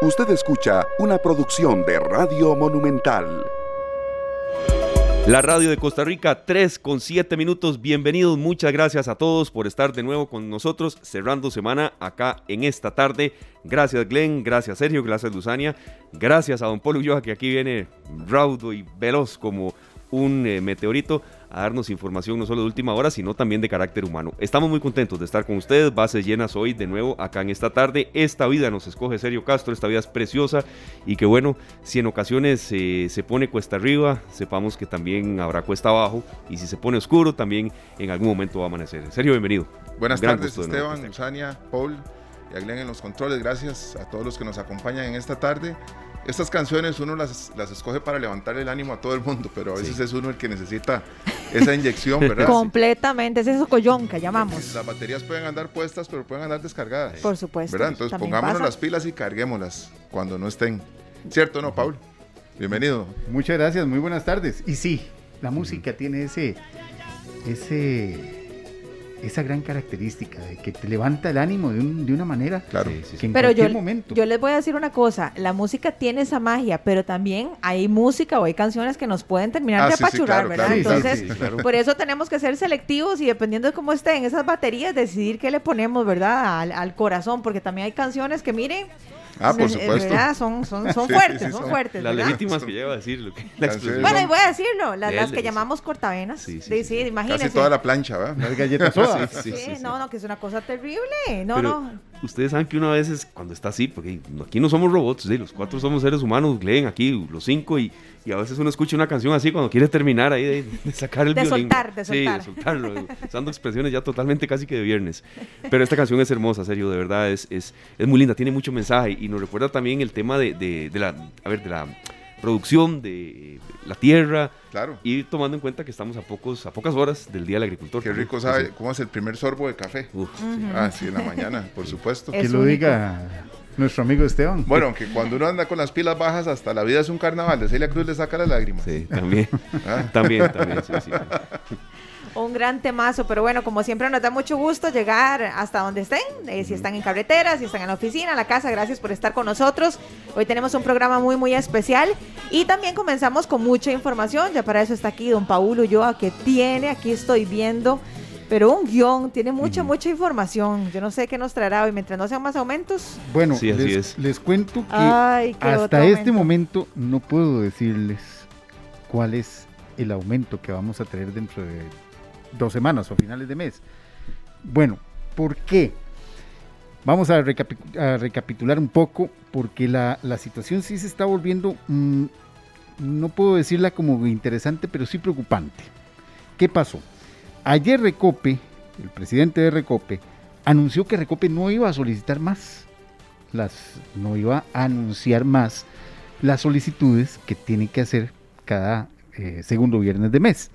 Usted escucha una producción de Radio Monumental. La radio de Costa Rica, 3 con 7 minutos. Bienvenidos, muchas gracias a todos por estar de nuevo con nosotros, cerrando semana acá en esta tarde. Gracias Glenn, gracias Sergio, gracias Luzania, gracias a Don Polo Ulloa que aquí viene raudo y veloz como un eh, meteorito a darnos información no solo de última hora, sino también de carácter humano. Estamos muy contentos de estar con ustedes, bases llenas hoy de nuevo acá en esta tarde. Esta vida nos escoge Sergio Castro, esta vida es preciosa y que bueno, si en ocasiones eh, se pone cuesta arriba, sepamos que también habrá cuesta abajo y si se pone oscuro, también en algún momento va a amanecer. Sergio, bienvenido. Buenas tardes, Esteban, Usania, Paul y a en los controles. Gracias a todos los que nos acompañan en esta tarde estas canciones uno las, las escoge para levantar el ánimo a todo el mundo, pero a veces es uno el que necesita esa inyección, ¿verdad? Completamente, es eso collón que llamamos. Las baterías pueden andar puestas, pero pueden andar descargadas. Por supuesto. ¿verdad? Entonces pongámonos las pilas y carguémoslas cuando no estén. ¿Cierto, no, Paul? Bienvenido. Muchas gracias, muy buenas tardes. Y sí, la música tiene ese, ese esa gran característica de que te levanta el ánimo de, un, de una manera claro. que en pero yo, momento. Yo les voy a decir una cosa, la música tiene esa magia, pero también hay música o hay canciones que nos pueden terminar ah, de apachurar, ¿verdad? Entonces, por eso tenemos que ser selectivos y dependiendo de cómo estén esas baterías, decidir qué le ponemos, ¿verdad? Al, al corazón, porque también hay canciones que miren Ah, por supuesto. Son, son, son fuertes, son fuertes. Las legítimas que lleva a decirlo. Bueno, y voy a decirlo, las, que llamamos cortavenas. Sí, sí, sí, imagínense. Casi toda la plancha, ¿verdad? Las galletas sodas. Sí, no, no, que es una cosa terrible. No, no. Ustedes saben que una vez es cuando está así, porque aquí no somos robots, los cuatro somos seres humanos, leen aquí los cinco y y a veces uno escucha una canción así cuando quiere terminar ahí de, sacar el de violín. Soltar, de soltar. Sí, de soltarlo, usando expresiones ya totalmente casi que de viernes. Pero esta canción es hermosa, serio, de verdad, es, es, es muy linda, tiene mucho mensaje y nos recuerda también el tema de, de, la, a ver, de la producción de la tierra. Claro. Y tomando en cuenta que estamos a pocos a pocas horas del Día del Agricultor. Qué rico sabe cómo es el primer sorbo de café. Ah, sí, en la mañana, por supuesto. que lo diga nuestro amigo Esteban. Bueno, que cuando uno anda con las pilas bajas, hasta la vida es un carnaval. De Celia Cruz le saca las lágrimas. Sí, también. ¿Ah? También, también, sí, sí. Un gran temazo, pero bueno, como siempre nos da mucho gusto llegar hasta donde estén, eh, si están en carretera, si están en la oficina, en la casa, gracias por estar con nosotros. Hoy tenemos un programa muy, muy especial y también comenzamos con mucha información, ya para eso está aquí don Paulo Ulloa que tiene, aquí estoy viendo pero un guion tiene mucha, mucha información. Yo no sé qué nos traerá hoy mientras no sean más aumentos. Bueno, les, cuento que hasta este momento no puedo decirles cuál es el aumento que vamos a tener dentro de dos semanas o finales de mes. Bueno, ¿por qué? Vamos a, recapitular un poco porque la, situación sí se está volviendo, mm, no puedo decirla como interesante, pero sí preocupante. ¿Qué pasó? Ayer Recope, el presidente de Recope, anunció que Recope no iba a solicitar más, las, no iba a anunciar más las solicitudes que tiene que hacer cada eh, segundo viernes de mes.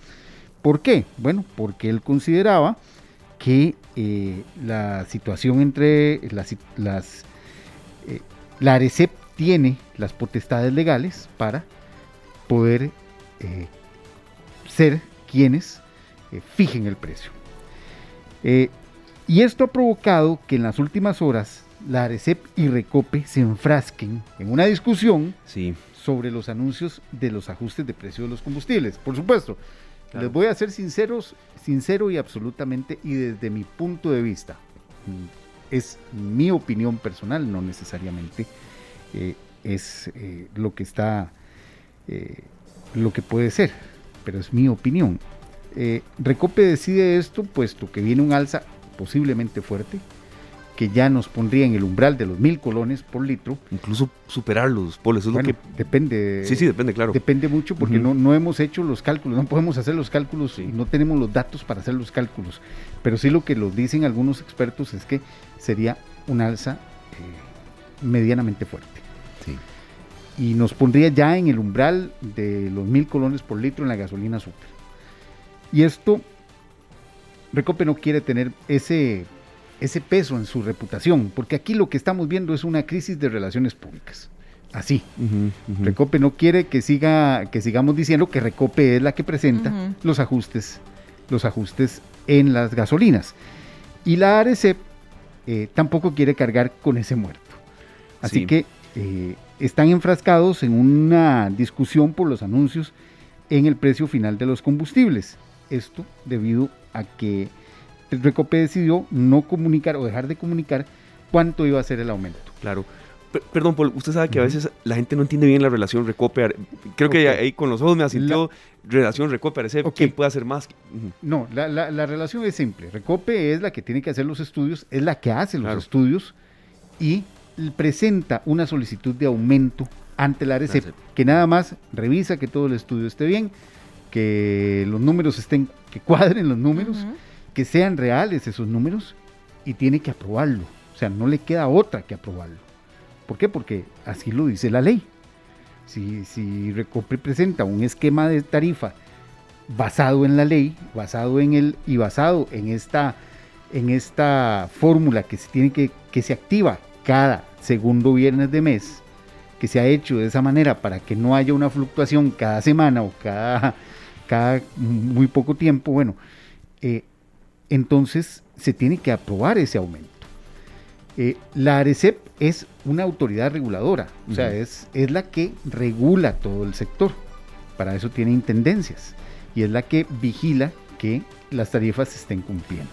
¿Por qué? Bueno, porque él consideraba que eh, la situación entre las, las eh, la ARECEP tiene las potestades legales para poder ser quienes fijen el precio. Eh, y esto ha provocado que en las últimas horas la ARECEP y Recope se enfrasquen en una discusión sobre los anuncios de los ajustes de precio de los combustibles. Por supuesto, les voy a ser sinceros, sincero y absolutamente, y desde mi punto de vista, mm, es mi opinión personal, no necesariamente eh, es eh, lo que está, lo que puede ser, pero es mi opinión. Eh, Recope decide esto puesto que viene un alza posiblemente fuerte, que ya nos pondría en el umbral de los mil colones por litro. Incluso superarlos, Paul, eso es lo que... Depende. Sí, sí, depende, claro. Depende mucho porque no, no hemos hecho los cálculos, no podemos hacer los cálculos y no tenemos los datos para hacer los cálculos. Pero sí lo que nos dicen algunos expertos es que sería un alza eh, medianamente fuerte. Sí. Y nos pondría ya en el umbral de los mil colones por litro en la gasolina super. Y esto, Recope no quiere tener ese, ese peso en su reputación, porque aquí lo que estamos viendo es una crisis de relaciones públicas. Así. Recope no quiere que siga, que sigamos diciendo que Recope es la que presenta los ajustes, los ajustes en las gasolinas. Y la ARECEP eh, tampoco quiere cargar con ese muerto. Así que eh, están enfrascados en una discusión por los anuncios en el precio final de los combustibles. Esto debido a que Recope decidió no comunicar o dejar de comunicar cuánto iba a ser el aumento. Claro. perdón, Paul, usted sabe que a veces la gente no entiende bien la relación Recope. Creo que ahí con los ojos me asintió relación Recope, ¿quién puede hacer más? No, la, relación es simple. Recope es la que tiene que hacer los estudios, es la que hace los estudios y presenta una solicitud de aumento ante la ARECEP, que nada más revisa que todo el estudio esté bien, que los números estén, que cuadren los números, que sean reales esos números y tiene que aprobarlo. O sea, no le queda otra que aprobarlo. ¿Por qué? Porque así lo dice la ley. Si, si presenta un esquema de tarifa basado en la ley, basado en el y basado en esta en esta fórmula que se tiene que, que se activa cada segundo viernes de mes, que se ha hecho de esa manera para que no haya una fluctuación cada semana o cada, cada muy poco tiempo, bueno, eh, entonces se tiene que aprobar ese aumento. Eh, la ARECEP es una autoridad reguladora, o sea, es, es la que regula todo el sector. Para eso tiene intendencias y es la que vigila que las tarifas estén cumpliendo.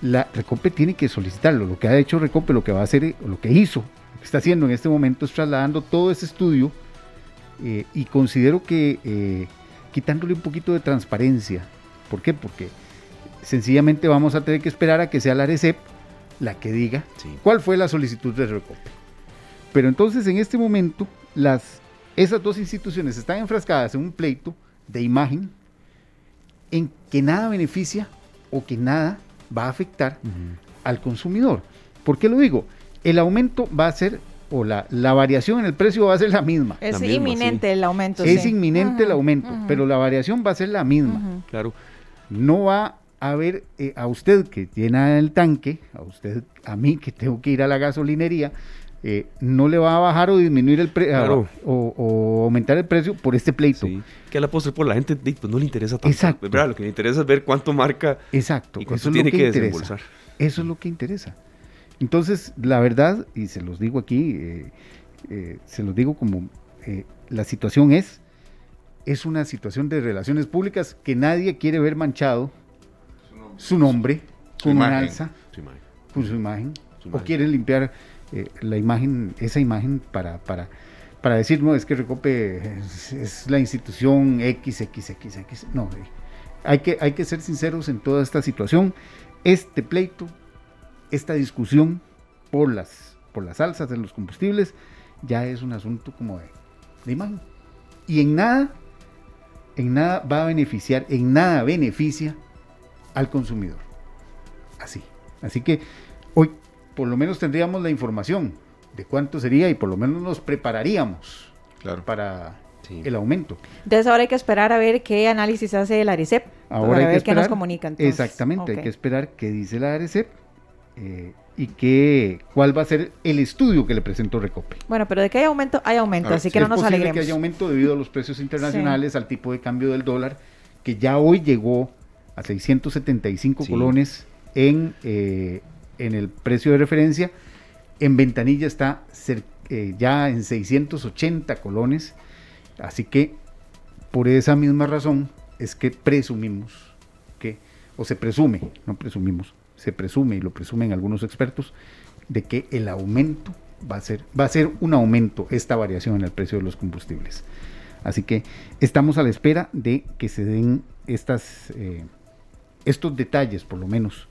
La Recope tiene que solicitarlo. Lo que ha hecho Recope, lo que va a hacer, lo que hizo, lo que está haciendo en este momento es trasladando todo ese estudio eh, y considero que eh, quitándole un poquito de transparencia. ¿Por qué? Porque sencillamente vamos a tener que esperar a que sea la ARECEP la que diga cuál fue la solicitud de Recope. Pero entonces en este momento las, esas dos instituciones están enfrascadas en un pleito de imagen en que nada beneficia o que nada va a afectar al consumidor. ¿Por qué lo digo? El aumento va a ser, o la, la variación en el precio va a ser la misma. Es inminente el aumento. Es inminente el aumento, pero la variación va a ser la misma. Claro. No va a ver eh, a usted que llena el tanque, a usted, a mí que tengo que ir a la gasolinería, eh, no le va a bajar o disminuir el precio o, aumentar el precio por este pleito. Que a la postre por la gente pues, no le interesa tanto. Exacto. Lo que le interesa es ver cuánto marca Exacto. y cuánto tiene que, desembolsar. Eso es lo que interesa. Entonces, la verdad, y se los digo aquí, eh, se los digo como la situación es, es una situación de relaciones públicas que nadie quiere ver manchado su nombre con una alza, con su imagen, o quieren limpiar eh, la imagen, esa imagen para, para, para decir, no, es que Recope es, la institución XXXX. No, eh, hay, que, hay que ser sinceros en toda esta situación. Este pleito, esta discusión por las, por las alzas de los combustibles, ya es un asunto como de, de imagen. Y en nada, en nada va a beneficiar, en nada beneficia al consumidor. Así. Así que hoy por lo menos tendríamos la información de cuánto sería y por lo menos nos prepararíamos para el aumento. Entonces ahora hay que esperar a ver qué análisis hace la ARECEP. Ahora para ver qué nos comunican. Exactamente, hay que esperar qué dice la ARECEP. Eh, y qué, cuál va a ser el estudio que le presentó Recope. Bueno, pero de que hay aumento, hay aumento, así que no nos alegremos. que haya aumento debido a los precios internacionales, al tipo de cambio del dólar, que ya hoy llegó a 675 colones en, eh, en el precio de referencia. En ventanilla está eh, ya en 680 colones. Así que por esa misma razón es que presumimos que, o se presume, no presumimos, se presume y lo presumen algunos expertos, de que el aumento va a ser, va a ser un aumento, esta variación en el precio de los combustibles. Así que estamos a la espera de que se den estas eh, estos detalles, por lo menos,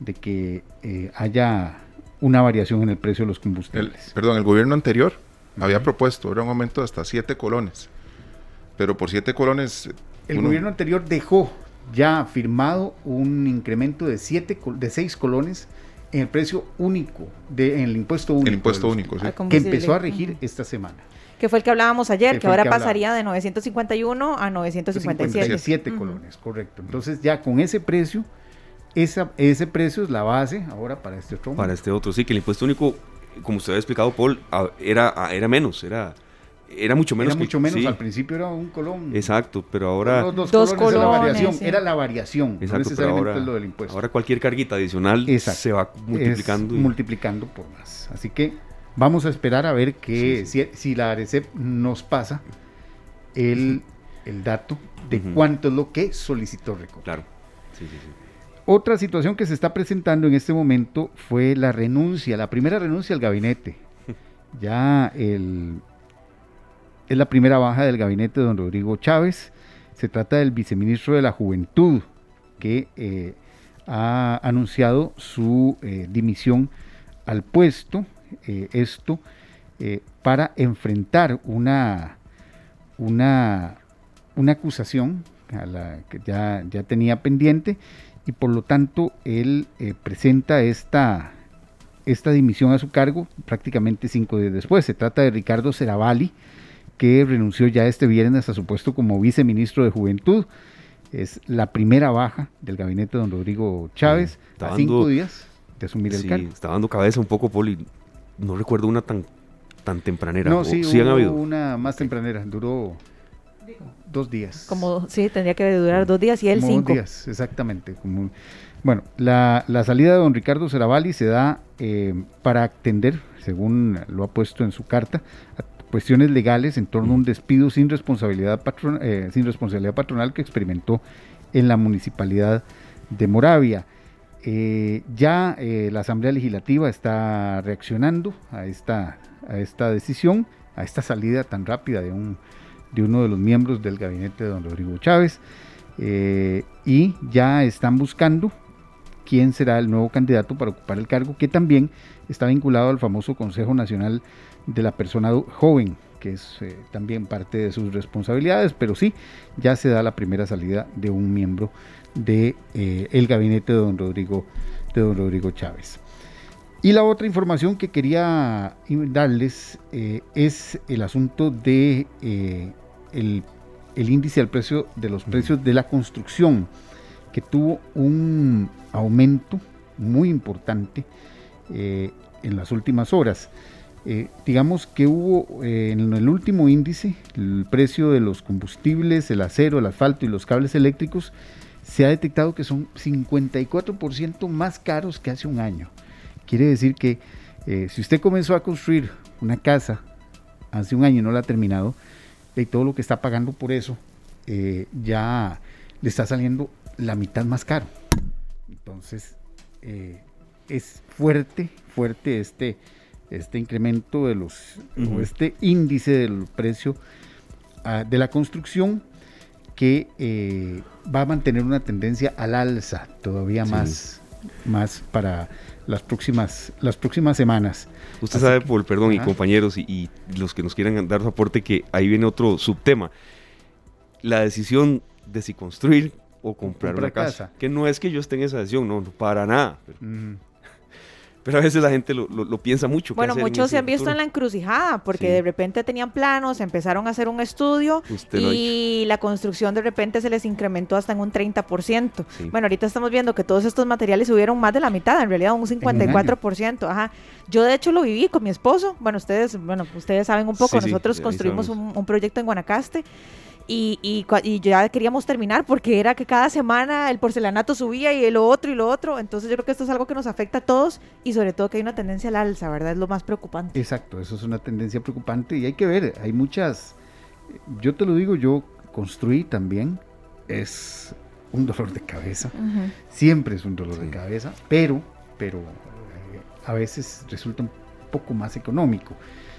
de que eh, haya una variación en el precio de los combustibles. perdón, el gobierno anterior había propuesto, era un aumento de hasta 7 colones, pero por 7 colones... El gobierno anterior dejó ya firmado un incremento de, siete, de 6 colones en el precio único, de, en el impuesto único. El impuesto único, sí. Que empezó a regir esta semana que fue el que hablábamos ayer, que, ahora pasaría de 951 a 957. 7 colones, correcto. Entonces ya con ese precio, esa, ese precio es la base ahora para este otro. Para este otro, sí, que el impuesto único, como usted ha explicado, Paul, era, era menos, era... Era mucho menos. Era mucho menos, al principio era un colón. Exacto, pero ahora... dos, colones, era la variación, era la variación, Exacto, pero ahora, lo del Ahora cualquier carguita adicional se va multiplicando. Multiplicando por más. Así que vamos a esperar a ver que Si, la ARECEP nos pasa el, el dato de cuánto es lo que solicitó Record. Claro. Otra situación que se está presentando en este momento fue la renuncia, la primera renuncia al gabinete. Ya el, es la primera baja del gabinete de don Rodrigo Chávez. Se trata del viceministro de la Juventud, que eh, ha anunciado su eh, dimisión al puesto. Eh, esto para enfrentar una, una, una acusación a la que ya, ya tenía pendiente y por lo tanto él presenta esta, esta dimisión a su cargo prácticamente cinco días después. Se trata de Ricardo Ceravalli, que renunció ya este viernes a su puesto como viceministro de Juventud. Es la primera baja del gabinete de don Rodrigo Chávez a cinco días de asumir el cargo. Está dando cabeza un poco, Poli. No recuerdo una tan, tan tempranera. No, sí, sí han habido. una más tempranera. Duró dos días. Como, sí, tendría que durar dos días y él cinco. Dos días, exactamente. Como, bueno, la, la, salida de don Ricardo Ceravalli se da eh, para atender, según lo ha puesto en su carta, cuestiones legales en torno a un despido sin responsabilidad, eh, sin responsabilidad patronal que experimentó en la municipalidad de Moravia. Eh, ya eh, la Asamblea Legislativa está reaccionando a esta, decisión, a esta salida tan rápida de, un, de uno de los miembros del gabinete de don Rodrigo Chávez, y ya están buscando quién será el nuevo candidato para ocupar el cargo, que también está vinculado al famoso Consejo Nacional de la persona joven, que es eh, también parte de sus responsabilidades, pero sí, ya se da la primera salida de un miembro de, eh, gabinete de don, Rodrigo, de don Rodrigo Chávez. Y la otra información que quería darles eh, es el asunto de el, el, índice del precio de los precios de la construcción, que tuvo un aumento muy importante en las últimas horas. Eh, digamos que hubo eh, en el último índice, el precio de los combustibles, el acero, el asfalto y los cables eléctricos, se ha detectado que son 54% más caros que hace un año. Quiere decir que eh, si usted comenzó a construir una casa hace un año y no la ha terminado, y todo lo que está pagando por eso ya le está saliendo la mitad más caro. Entonces, es fuerte, fuerte este este incremento de los, o este índice del precio ah, de la construcción que eh, va a mantener una tendencia al alza todavía más, más para las próximas, las próximas semanas. Usted sabe, Paul, perdón, y compañeros y, los que nos quieran dar su aporte, que ahí viene otro subtema. La decisión de si construir o comprar una casa. Que no es que yo esté en esa decisión, no, para nada. Pero a veces la gente lo, piensa mucho. Bueno, muchos se han visto en la encrucijada porque de repente tenían planos, empezaron a hacer un estudio y la construcción de repente se les incrementó hasta en un 30%. Bueno, ahorita estamos viendo que todos estos materiales subieron más de la mitad, en realidad un 54%. Ajá. Yo de hecho lo viví con mi esposo. Bueno, ustedes, bueno, ustedes saben un poco, nosotros construimos un, un proyecto en Guanacaste y, y, ya queríamos terminar porque era que cada semana el porcelanato subía y lo otro y lo otro. Entonces yo creo que esto es algo que nos afecta a todos y sobre todo que hay una tendencia al alza, ¿verdad? Es lo más preocupante. Exacto, eso es una tendencia preocupante y hay que ver, hay muchas, yo te lo digo, yo construí también, es un dolor de cabeza, siempre es un dolor de cabeza, pero, pero eh, a veces resulta un poco más económico.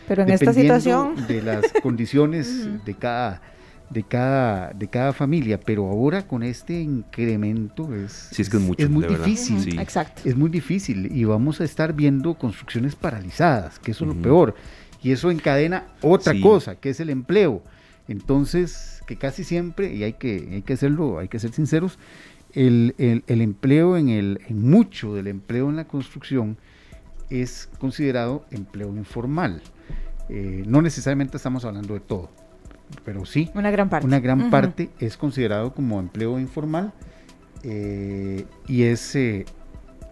Pero en esta situación... De las condiciones de cada de cada, de cada familia, pero ahora con este incremento es, es, muy difícil. Exacto. Es muy difícil y vamos a estar viendo construcciones paralizadas, que eso es lo peor. Y eso encadena otra cosa, que es el empleo. Entonces, que casi siempre, y hay que, hay que hacerlo, hay que ser sinceros, el, el, empleo en el, en mucho del empleo en la construcción es considerado empleo informal. Eh, no necesariamente estamos hablando de todo pero sí. Una gran parte. Una gran parte es considerado como empleo informal eh, y ese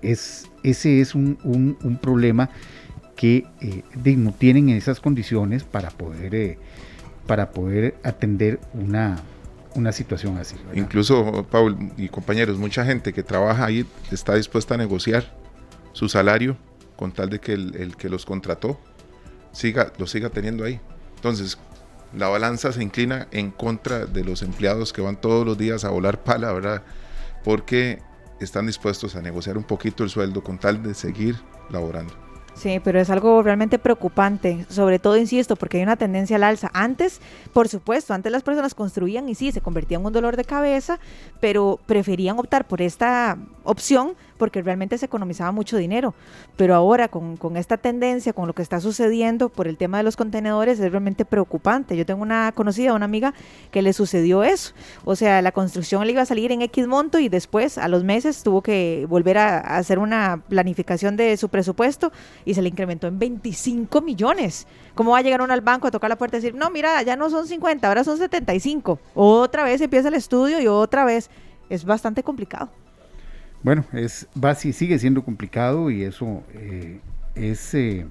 es, ese es un, un, problema que eh, no tienen esas condiciones para poder, eh, para poder atender una, una situación así. Incluso, Paul y compañeros, mucha gente que trabaja ahí está dispuesta a negociar su salario con tal de que el, el que los contrató siga, lo siga teniendo ahí. Entonces, la balanza se inclina en contra de los empleados que van todos los días a volar pala, ¿verdad? Porque están dispuestos a negociar un poquito el sueldo con tal de seguir laborando. Sí, pero es algo realmente preocupante, sobre todo, insisto, porque hay una tendencia al alza. Antes, por supuesto, antes las personas construían y sí, se convertían en un dolor de cabeza, pero preferían optar por esta opción porque realmente se economizaba mucho dinero. Pero ahora con, esta tendencia, con lo que está sucediendo por el tema de los contenedores, es realmente preocupante. Yo tengo una conocida, una amiga, que le sucedió eso. O sea, la construcción le iba a salir en X monto y después, a los meses, tuvo que volver a, hacer una planificación de su presupuesto y se le incrementó en 25 millones. ¿Cómo va a llegar uno al banco a tocar la puerta y decir, no, mira, ya no son 50, ahora son 75? Otra vez empieza el estudio y otra vez. Es bastante complicado. Bueno, es, va, sigue siendo complicado y eso eh, es, eh,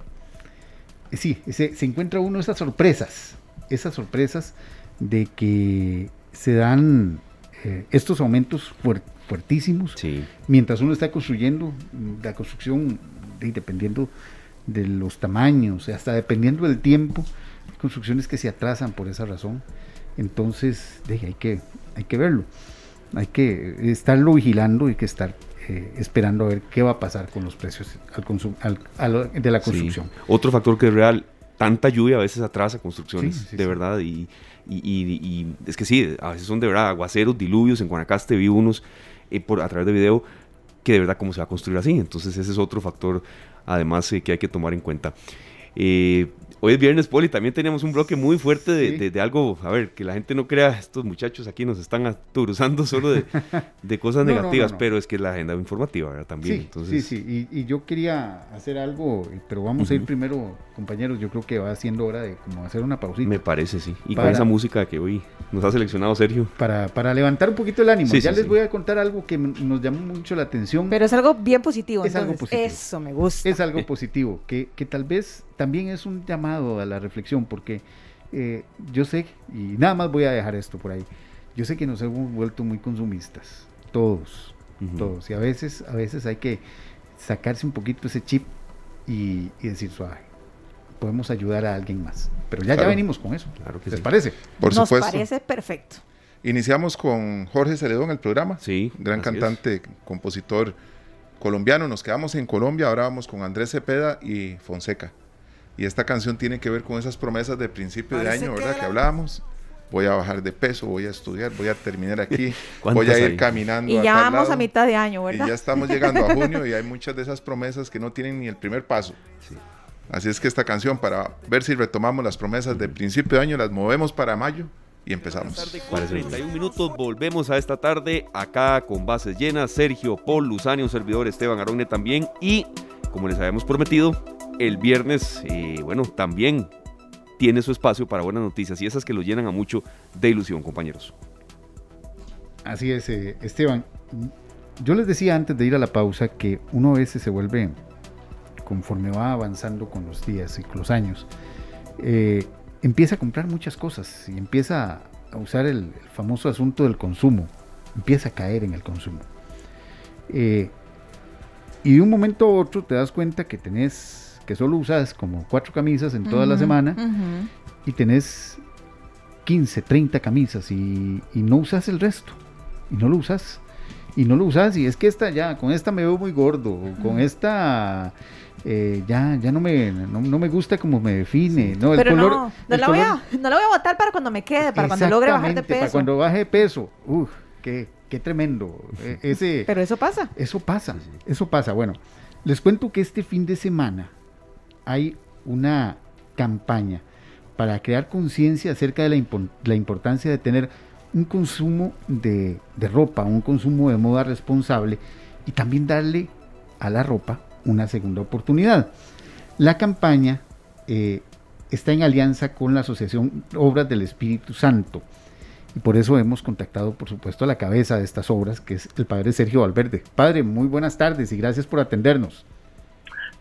sí, se encuentra uno esas sorpresas, esas sorpresas de que se dan eh, estos aumentos fuertísimos. Mientras uno está construyendo, la construcción, dependiendo de los tamaños, hasta dependiendo del tiempo, construcciones que se atrasan por esa razón. Entonces, hay, que, hay que verlo hay que estarlo vigilando y que estar eh, esperando a ver qué va a pasar con los precios al de la construcción. Otro factor que es real, tanta lluvia a veces atrasa construcciones, de verdad, y, es que sí, a veces son de verdad aguaceros, diluvios, en Guanacaste vi unos eh, por, a través de video que de verdad cómo se va a construir así, entonces ese es otro factor además eh, que hay que tomar en cuenta. Hoy es viernes, Poli, también tenemos un bloque muy fuerte de, algo, a ver, que la gente no crea, estos muchachos aquí nos están aturuzando solo de, cosas negativas, pero es que la agenda informativa, ¿verdad? También. Sí, Entonces... sí, sí, y, yo quería hacer algo, pero vamos a ir primero, compañeros, yo creo que va siendo hora de como hacer una pausita. Me parece, sí, y con esa música que hoy nos ha seleccionado Sergio. Para, para levantar un poquito el ánimo, ya les voy a contar algo que nos llamó mucho la atención. Pero es algo bien positivo. Es algo positivo. Eso me gusta. Es algo positivo, que, que tal vez también es un llamado a la reflexión, porque eh, yo sé, y nada más voy a dejar esto por ahí, yo sé que nos hemos vuelto muy consumistas, todos, todos, y a veces, a veces hay que sacarse un poquito ese chip y, decir suave, podemos ayudar a alguien más. Pero ya, ya venimos con eso. Claro que ¿Les parece? Por Nos parece perfecto. Iniciamos con Jorge Celedón el programa. Sí. Gran cantante, compositor colombiano. Nos quedamos en Colombia. Ahora vamos con Andrés Cepeda y Fonseca. Y esta canción tiene que ver con esas promesas de principio de año, ¿verdad? Que, hablábamos. Voy a bajar de peso, voy a estudiar, voy a terminar aquí, voy a ir caminando. Y ya vamos a mitad de año, ¿verdad? Y ya estamos llegando a junio y hay muchas de esas promesas que no tienen ni el primer paso. Así es que esta canción, para ver si retomamos las promesas de principio de año, las movemos para mayo y empezamos. Tarde, 31 minutos, volvemos a esta tarde acá con bases llenas. Sergio, Paul, Luzani, un servidor, Esteban Aronne también. Y como les habíamos prometido, el viernes, eh, bueno, también tiene su espacio para buenas noticias y esas que lo llenan a mucho de ilusión, compañeros. Así es, eh, Esteban. Yo les decía antes de ir a la pausa que uno a veces se vuelve, conforme va avanzando con los días y con los años, eh, empieza a comprar muchas cosas y empieza a usar el, famoso asunto del consumo, empieza a caer en el consumo. y de un momento a otro te das cuenta que tenés que solo usas como cuatro camisas en toda la semana y tenés 15, 30 camisas y, no usas el resto. Y no lo usas. Y no lo usas. Y es que esta ya, con esta me veo muy gordo. con esta eh, ya, ya no me, no, me gusta como me define. No, Pero no, no, la voy a, no la voy a botar para cuando me quede, para cuando logre bajar de peso. Para cuando baje de peso. Uf, qué, qué tremendo. E, ese, Pero eso pasa. Eso pasa, eso pasa. Bueno, les cuento que este fin de semana hay una campaña para crear conciencia acerca de la, importancia de tener un consumo de, ropa, un consumo de moda responsable y también darle a la ropa una segunda oportunidad. La campaña eh, está en alianza con la Asociación Obras del Espíritu Santo y por eso hemos contactado, por supuesto, a la cabeza de estas obras, que es el padre Sergio Valverde. Padre, muy buenas tardes y gracias por atendernos.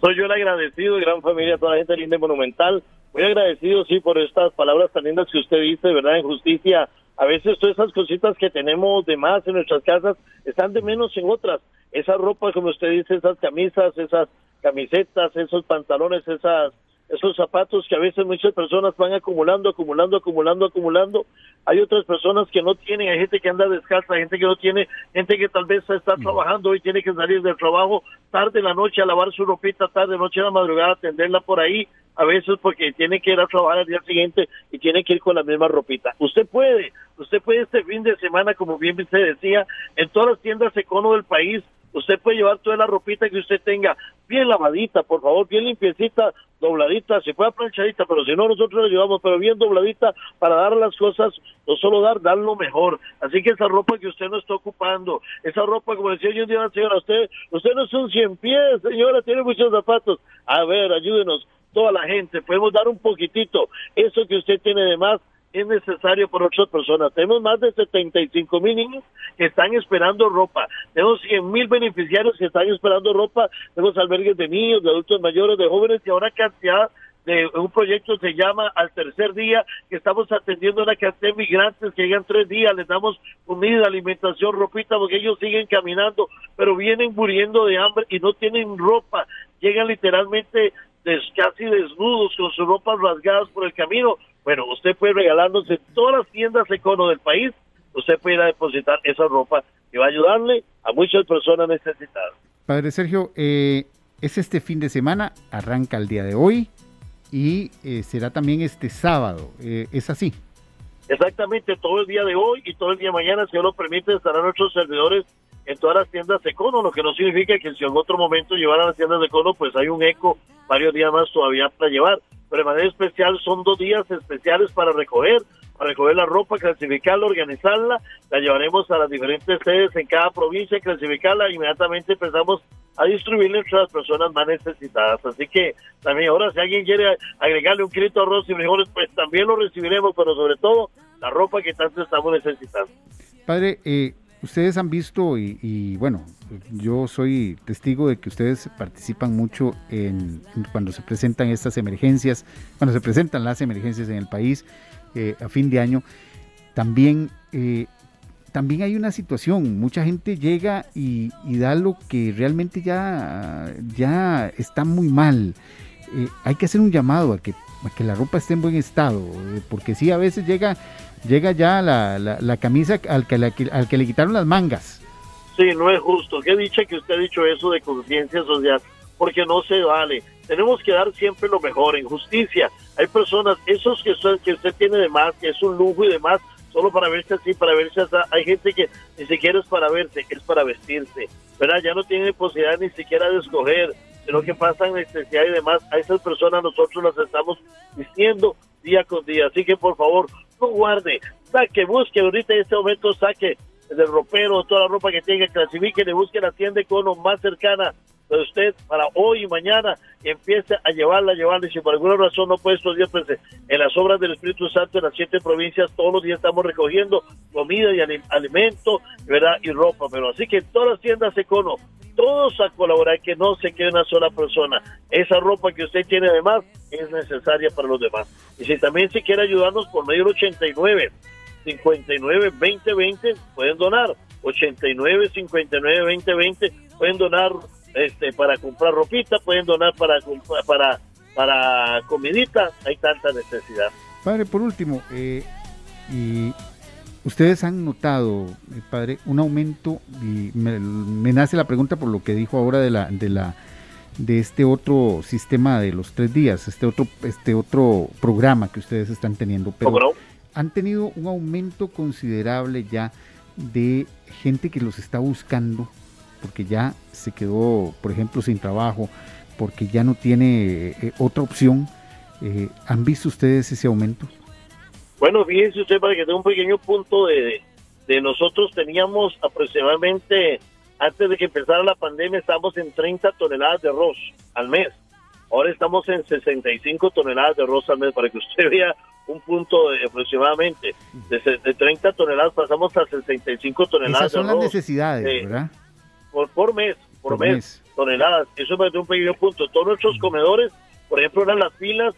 Soy yo el agradecido, gran familia, toda la gente linda y monumental. Muy agradecido, sí, por estas palabras tan lindas que usted dice, ¿verdad? En justicia, a veces todas esas cositas que tenemos de más en nuestras casas están de menos en otras. Esa ropa, como usted dice, esas camisas, esas camisetas, esos pantalones, esas esos zapatos que a veces muchas personas van acumulando, acumulando, acumulando, acumulando. Hay otras personas que no tienen, hay gente que anda descalza, hay gente que no tiene, gente que tal vez está trabajando y tiene que salir del trabajo tarde en la noche a lavar su ropita, tarde, noche a la madrugada, atenderla por ahí, a veces porque tiene que ir a trabajar al día siguiente y tiene que ir con la misma ropita. Usted puede, usted puede este fin de semana, como bien se decía, en todas las tiendas econo del país, usted puede llevar toda la ropita que usted tenga bien lavadita, por favor, bien limpiecita, dobladita, si puede planchadita, pero si no, nosotros la llevamos, pero bien dobladita para dar las cosas, no solo dar, dar lo mejor. Así que esa ropa que usted no está ocupando, esa ropa, como decía yo un día, señora, usted, usted no es un cien pies, señora, tiene muchos zapatos. A ver, ayúdenos, toda la gente, podemos dar un poquitito, eso que usted tiene de más, es necesario para otras personas. Tenemos más de 75 mil niños que están esperando ropa. Tenemos 100 mil beneficiarios que están esperando ropa. Tenemos albergues de niños, de adultos mayores, de jóvenes y ahora cantidad de un proyecto se llama Al Tercer Día, que estamos atendiendo a una cantidad de migrantes que llegan tres días, les damos comida, alimentación, ropita, porque ellos siguen caminando, pero vienen muriendo de hambre y no tienen ropa, llegan literalmente casi desnudos, con sus ropas rasgadas por el camino. Bueno, usted puede regalándose todas las tiendas econo del país, usted puede ir a depositar esa ropa y va a ayudarle a muchas personas necesitadas. Padre Sergio, eh, es este fin de semana, arranca el día de hoy y eh, será también este sábado, eh, ¿es así? Exactamente, todo el día de hoy y todo el día de mañana, si Dios lo permite, estarán nuestros servidores en todas las tiendas de cono, lo que no significa que si en otro momento llevaran las tiendas de cono, pues hay un eco varios días más todavía para llevar. Pero de manera especial son dos días especiales para recoger, para recoger la ropa, clasificarla, organizarla, la llevaremos a las diferentes sedes en cada provincia, clasificarla, inmediatamente empezamos a distribuirla entre las personas más necesitadas. Así que también ahora si alguien quiere agregarle un kilito de arroz y frijoles, pues también lo recibiremos, pero sobre todo la ropa que tanto estamos necesitando. Padre, eh, ustedes han visto y, bueno, yo soy testigo de que ustedes participan mucho en, cuando se presentan estas emergencias, cuando se presentan las emergencias en el país eh, a fin de año. También, eh, también hay una situación, mucha gente llega y, da lo que realmente ya, ya está muy mal. Eh, hay que hacer un llamado a que, a que la ropa esté en buen estado, porque sí, a veces llega llega ya la, la, camisa al que, al que le quitaron las mangas. Sí, no es justo. Qué dicha que usted ha dicho eso de conciencia social, porque no se vale. Tenemos que dar siempre lo mejor en justicia. Hay personas, esos que usted, que usted tiene de más, que es un lujo y demás, solo para verse así, para verse así. Hay gente que ni siquiera es para verse, es para vestirse. ¿Verdad? Ya no tiene posibilidad ni siquiera de escoger, sino que pasan necesidad y demás. A esas personas nosotros las estamos vistiendo día con día. Así que por favor, no guarde, saque, busque ahorita en este momento, saque del ropero, toda la ropa que tenga, clasifique, le busque la tienda lo más cercana de usted para hoy y mañana empiece a llevarla, a llevarla. Y si por alguna razón no puede estos días, pues en las obras del Espíritu Santo en las siete provincias, todos los días estamos recogiendo comida y alimento, ¿verdad? Y ropa. Pero así que todas las tiendas Econo, todos a colaborar, que no se quede una sola persona. Esa ropa que usted tiene además es necesaria para los demás. Y si también se quiere ayudarnos por medio del 89 59 2020 pueden donar. 89 59 2020 pueden donar este para comprar ropita, pueden donar para para para comidita, hay tanta necesidad. Padre, por último, eh, y ustedes han notado, eh, padre, un aumento y me, me, nace la pregunta por lo que dijo ahora de la de la de este otro sistema de los tres días, este otro este otro programa que ustedes están teniendo, pero han tenido un aumento considerable ya de gente que los está buscando porque ya se quedó, por ejemplo, sin trabajo, porque ya no tiene eh, otra opción. Eh, ¿Han visto ustedes ese aumento? Bueno, fíjense usted, para que tenga un pequeño punto de, de nosotros teníamos aproximadamente, antes de que empezara la pandemia, estábamos en 30 toneladas de arroz al mes. Ahora estamos en 65 toneladas de arroz al mes, para que usted vea un punto de aproximadamente de, de 30 toneladas pasamos a 65 toneladas Esas son las necesidades, ¿verdad? Por, por mes, por, mes, toneladas. Eso da un pequeño punto. Todos nuestros comedores, por ejemplo, eran las filas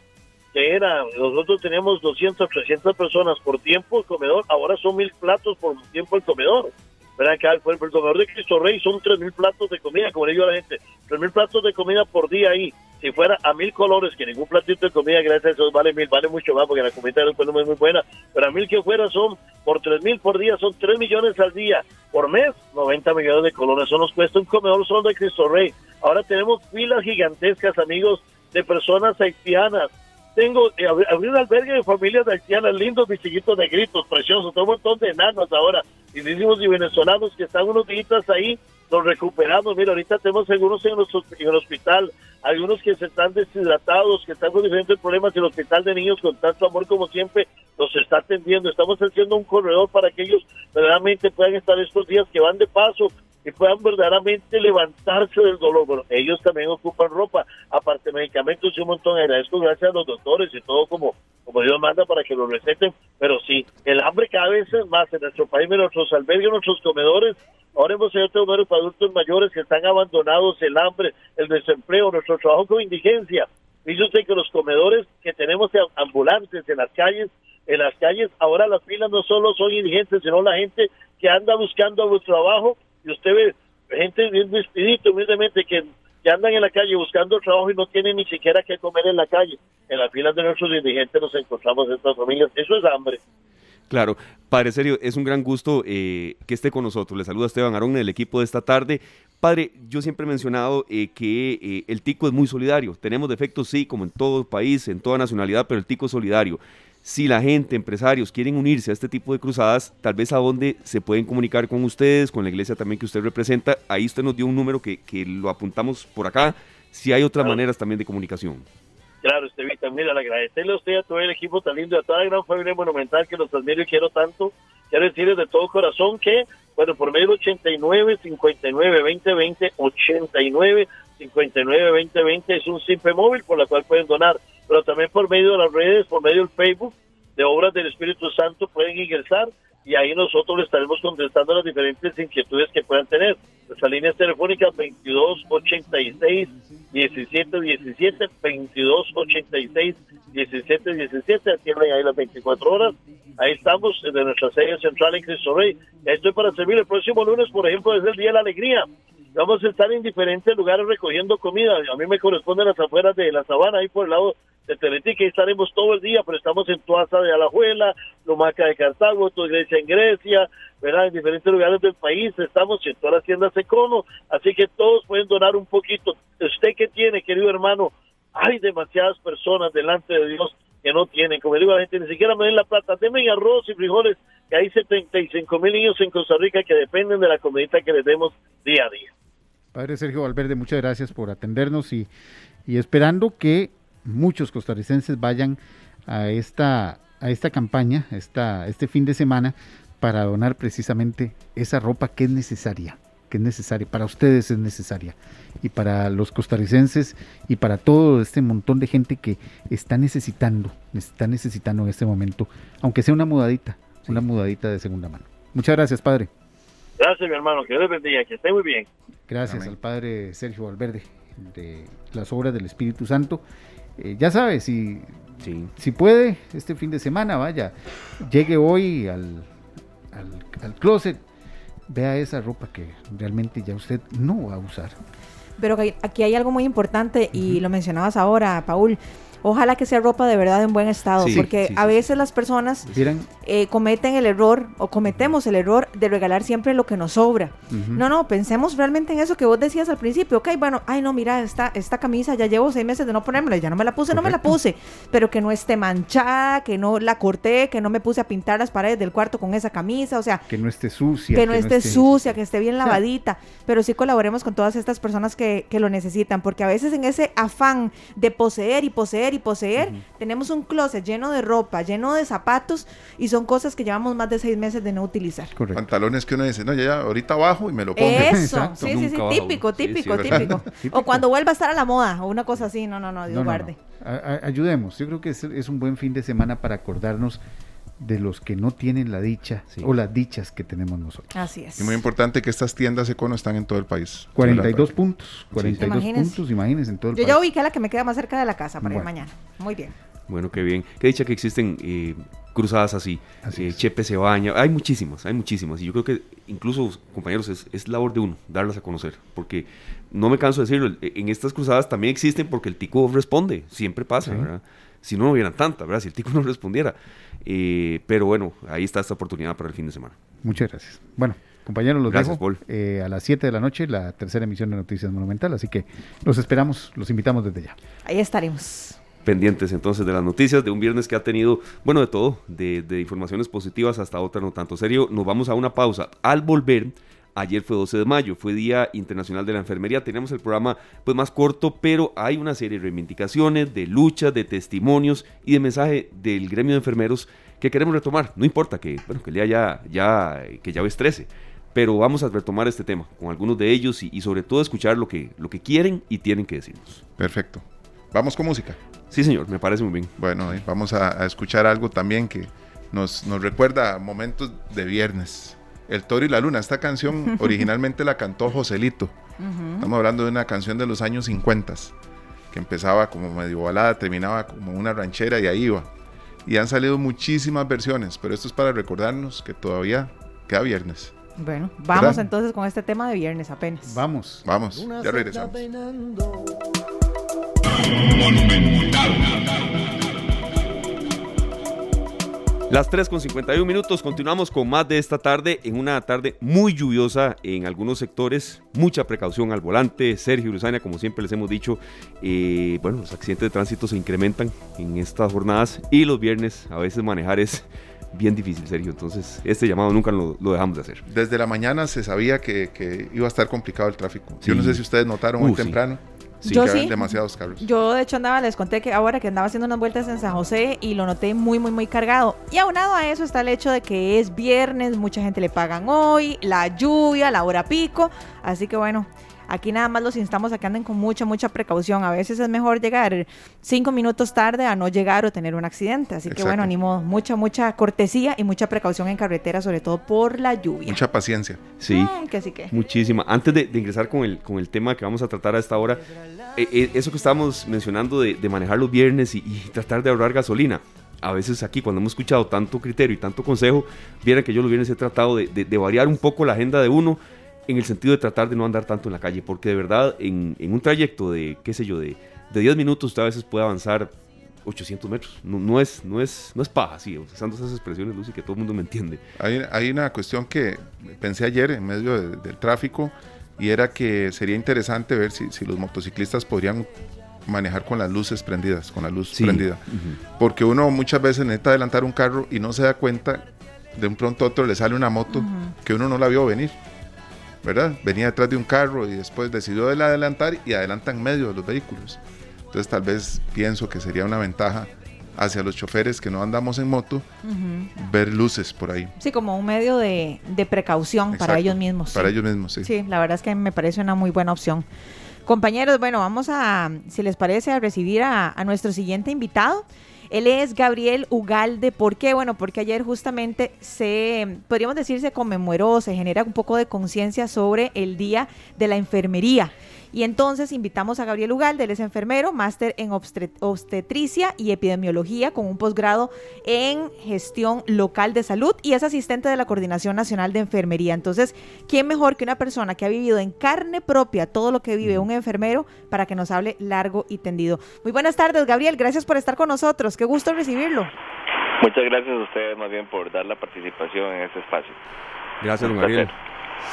que era, nosotros teníamos 200, 300 personas por tiempo el comedor, ahora son mil platos por tiempo el comedor. ¿Verdad? Que el, comedor de Cristo Rey son tres mil platos de comida, como le digo a la gente, tres mil platos de comida por día ahí. si fuera a mil colores, que ningún platito de comida, gracias a Dios, vale mil, vale mucho más, porque la comida después no es muy buena, pero a mil que fuera son, por tres mil por día, son tres millones al día, por mes, 90 millones de colores, eso nos cuesta un comedor solo de Cristo Rey. Ahora tenemos filas gigantescas, amigos, de personas haitianas, tengo eh, abrir un albergue de familias haitianas lindos, mis chiquitos negritos, preciosos, todo un montón de enanos ahora, lindísimos y venezolanos que están unos días ahí, los recuperamos. Mira, ahorita tenemos algunos en, en el hospital, algunos que se están deshidratados, que están con diferentes problemas, y el hospital de niños con tanto amor como siempre los está atendiendo. Estamos haciendo un corredor para que ellos verdaderamente puedan estar estos días que van de paso y puedan verdaderamente levantarse del dolor. Bueno, ellos también ocupan ropa, aparte medicamentos y un montón. Agradezco gracias a los doctores y todo como, como Dios manda para que lo receten. Pero sí, el hambre cada vez es más en nuestro país, en nuestros albergues, en nuestros comedores. Ahora hemos tenido números para adultos mayores que están abandonados, el hambre, el desempleo, nuestro trabajo con indigencia. Dice usted que los comedores que tenemos ambulantes en las calles, en las calles, ahora las filas no solo son indigentes, sino la gente que anda buscando un trabajo y usted ve gente bien despidito, humildemente, que, que andan en la calle buscando trabajo y no tienen ni siquiera que comer en la calle. En las filas de nuestros indigentes nos encontramos estas familias. Eso es hambre. Claro, Padre Serio, es un gran gusto eh, que esté con nosotros. Le saluda Esteban Arón, el equipo de esta tarde. Padre, yo siempre he mencionado eh, que eh, el tico es muy solidario. Tenemos defectos, sí, como en todo país, en toda nacionalidad, pero el tico es solidario si la gente, empresarios quieren unirse a este tipo de cruzadas, tal vez a dónde se pueden comunicar con ustedes, con la iglesia también que usted representa. Ahí usted nos dio un número que, que lo apuntamos por acá. Si hay otras maneras también de comunicación. Claro, Estevita, mira, agradecerle a usted, a todo el equipo tan lindo, a toda la gran familia monumental que los admiro y quiero tanto. Quiero decirles de todo corazón que, bueno, por medio del 89 59 2020, 89 59 2020 es un simple móvil por la cual pueden donar pero también por medio de las redes, por medio del Facebook de Obras del Espíritu Santo pueden ingresar y ahí nosotros le estaremos contestando las diferentes inquietudes que puedan tener. Nuestra línea telefónica 2286 1717 2286 1717 atienden ahí las 24 horas. Ahí estamos de nuestra sede central en Cristo Rey. Estoy para servir el próximo lunes, por ejemplo, desde el Día de la Alegría. Vamos a estar en diferentes lugares recogiendo comida. A mí me corresponde las afueras de la sabana, ahí por el lado de Teletica, ahí estaremos todo el día, pero estamos en Tuaza de Alajuela, Lomaca de Cartago, tu iglesia en Grecia. En diferentes lugares del país, estamos en todas las tiendas Econo, así que todos pueden donar un poquito. ¿Usted qué tiene, querido hermano? Hay demasiadas personas delante de Dios que no tienen, como digo a la gente, ni siquiera me den la plata, denme arroz y frijoles, que hay 75 mil niños en Costa Rica que dependen de la comidita que les demos día a día. Padre Sergio Valverde, muchas gracias por atendernos y, esperando que muchos costarricenses vayan a esta, a esta campaña, esta, este fin de semana, para donar precisamente esa ropa que es necesaria, que es necesaria, para ustedes es necesaria, y para los costarricenses y para todo este montón de gente que está necesitando, está necesitando en este momento, aunque sea una mudadita, una mudadita de segunda mano. Muchas gracias, Padre. Gracias, mi hermano. Que Dios bendiga. Que esté muy bien. Gracias al Padre Sergio Valverde de las obras del Espíritu Santo. Eh, ya sabe, si, si puede, este fin de semana, vaya, llegue hoy al, al, al closet, vea esa ropa que realmente ya usted no va a usar. Pero aquí hay algo muy importante y lo mencionabas ahora, Paul. Ojalá que sea ropa de verdad en buen estado, porque a veces las personas eh, cometen el error o cometemos el error de regalar siempre lo que nos sobra. No, no, pensemos realmente en eso que vos decías al principio. Ok, bueno, ay no, mira, esta, esta camisa ya llevo seis meses de no ponérmela, ya no me la puse, no me la puse, pero que no esté manchada, que no la corté, que no me puse a pintar las paredes del cuarto con esa camisa, o sea... Que no esté sucia. Que no, esté, sucia, que esté bien lavadita, pero sí colaboremos con todas estas personas que, que lo necesitan, porque a veces en ese afán de poseer y poseer y poseer, tenemos un closet lleno de ropa, lleno de zapatos y son cosas que llevamos más de seis meses de no utilizar. Pantalones que uno dice, no, ya, ya ahorita bajo y me lo pongo. Eso, sí, sí, sí, típico, típico, típico. O cuando vuelva a estar a la moda o una cosa así, no, no, no, Dios guarde. ayudemos, yo creo que es, un buen fin de semana para acordarnos de los que no tienen la dicha o las dichas que tenemos nosotros. Así es. Y muy importante que estas tiendas Econo están en todo el país. 42 puntos, 42 puntos, imagínense en todo el Yo país. Yo ya ubiqué la que me queda más cerca de la casa para ir mañana. Muy bien. Bueno, qué bien. Qué dicha que existen eh, cruzadas así. Eh, Chepe se baña, hay muchísimas, hay muchísimas. Y yo creo que incluso, compañeros, es, labor de uno darlas a conocer, porque no me canso de decirlo, en estas cruzadas también existen porque el tico responde, siempre pasa, ¿verdad? Si no, no hubieran tantas, ¿verdad? Si el tico no respondiera. Eh, pero bueno, ahí está esta oportunidad para el fin de semana. Muchas gracias. Bueno, compañeros, los Gracias, dejo eh, a las 7 de la noche, la tercera emisión de Noticias Monumental, así que los esperamos, los invitamos desde ya. Ahí estaremos pendientes entonces de las noticias de un viernes que ha tenido, bueno, de todo, de, de informaciones positivas hasta otra no tanto serio. Nos vamos a una pausa. Al volver, ayer fue 12 de mayo, fue Día Internacional de la Enfermería. Tenemos el programa pues más corto, pero hay una serie de reivindicaciones, de luchas, de testimonios y de mensaje del gremio de enfermeros que queremos retomar. No importa que, bueno, que el día ya, ya, que ya estrese pero vamos a retomar este tema con algunos de ellos y, y, sobre todo escuchar lo que, lo que quieren y tienen que decirnos. Perfecto. Vamos con música. Sí, señor, me parece muy bien. Bueno, eh, vamos a, escuchar algo también que nos, nos recuerda momentos de viernes. El Toro y la Luna. Esta canción originalmente la cantó Joselito. Estamos hablando de una canción de los años 50 que empezaba como medio balada, terminaba como una ranchera y ahí iba. Y han salido muchísimas versiones, pero esto es para recordarnos que todavía queda viernes. Bueno, vamos entonces con este tema de viernes apenas. Vamos. Vamos, ya regresamos. Las 3 con 51 minutos, continuamos con más de esta tarde, en una tarde muy lluviosa en algunos sectores, mucha precaución al volante, Sergio Luzania, como siempre les hemos dicho, eh, bueno, los accidentes de tránsito se incrementan en estas jornadas y los viernes a veces manejar es bien difícil, Sergio, entonces este llamado nunca lo, dejamos de hacer. Desde la mañana se sabía que, iba a estar complicado el tráfico, yo no sé si ustedes notaron muy uh, temprano yo sí. demasiados carros. Yo de hecho andaba, les conté que ahora que andaba haciendo unas vueltas en San José y lo noté muy, muy, muy cargado. Y aunado a eso está el hecho de que es viernes, mucha gente le pagan hoy, la lluvia, la hora pico. Así que bueno, Aquí nada más los instamos a que anden con mucha, mucha precaución. A veces es mejor llegar cinco minutos tarde a no llegar o tener un accidente. Así que bueno, animo mucha, mucha cortesía y mucha precaución en carretera, sobre todo por la lluvia. Mucha paciencia. Sí. Mm, que sí que. Muchísima. Antes de, ingresar con el, con el tema que vamos a tratar a esta hora, eh, eh, eso que estábamos mencionando de, manejar los viernes y, tratar de ahorrar gasolina a veces aquí cuando hemos escuchado tanto criterio y tanto consejo, vieran que yo los viernes he tratado de, de, variar un poco la agenda de uno en el sentido de tratar de no andar tanto en la calle, porque de verdad en, un trayecto de, qué sé yo, de, de 10 minutos usted a veces puede avanzar 800 metros. No, no, es, no, es, no es paja, sí, usando esas expresiones, Lucy, que todo el mundo me entiende. Hay, hay una cuestión que pensé ayer en medio del tráfico y era que sería interesante ver si, si, los motociclistas podrían manejar con las luces prendidas, con la luz prendida. Porque uno muchas veces necesita adelantar un carro y no se da cuenta, de un pronto a otro le sale una moto que uno no la vio venir. ¿Verdad? Venía detrás de un carro y después decidió adelantar y adelanta en medio de los vehículos. Entonces tal vez pienso que sería una ventaja hacia los choferes que no andamos en moto, ver luces por ahí. Sí, como un medio de, precaución para ellos mismos. Para ellos mismos, sí. Sí, la verdad es que me parece una muy buena opción. Compañeros, bueno, vamos a, si les parece, a recibir a, a nuestro siguiente invitado. Él es Gabriel Ugalde. ¿Por qué? Bueno, porque ayer justamente se, podríamos decir, se conmemoró, se genera un poco de conciencia sobre el Día de la Enfermería. Y entonces invitamos a Gabriel Ugalde, él es enfermero, máster en obstetricia y epidemiología con un posgrado en gestión local de salud y es asistente de la Coordinación Nacional de Enfermería. Entonces, ¿quién mejor que una persona que ha vivido en carne propia todo lo que vive un enfermero para que nos hable largo y tendido? Muy buenas tardes, Gabriel, gracias por estar con nosotros, qué gusto recibirlo. Muchas gracias a ustedes más bien por dar la participación en este espacio. Gracias, Gabriel.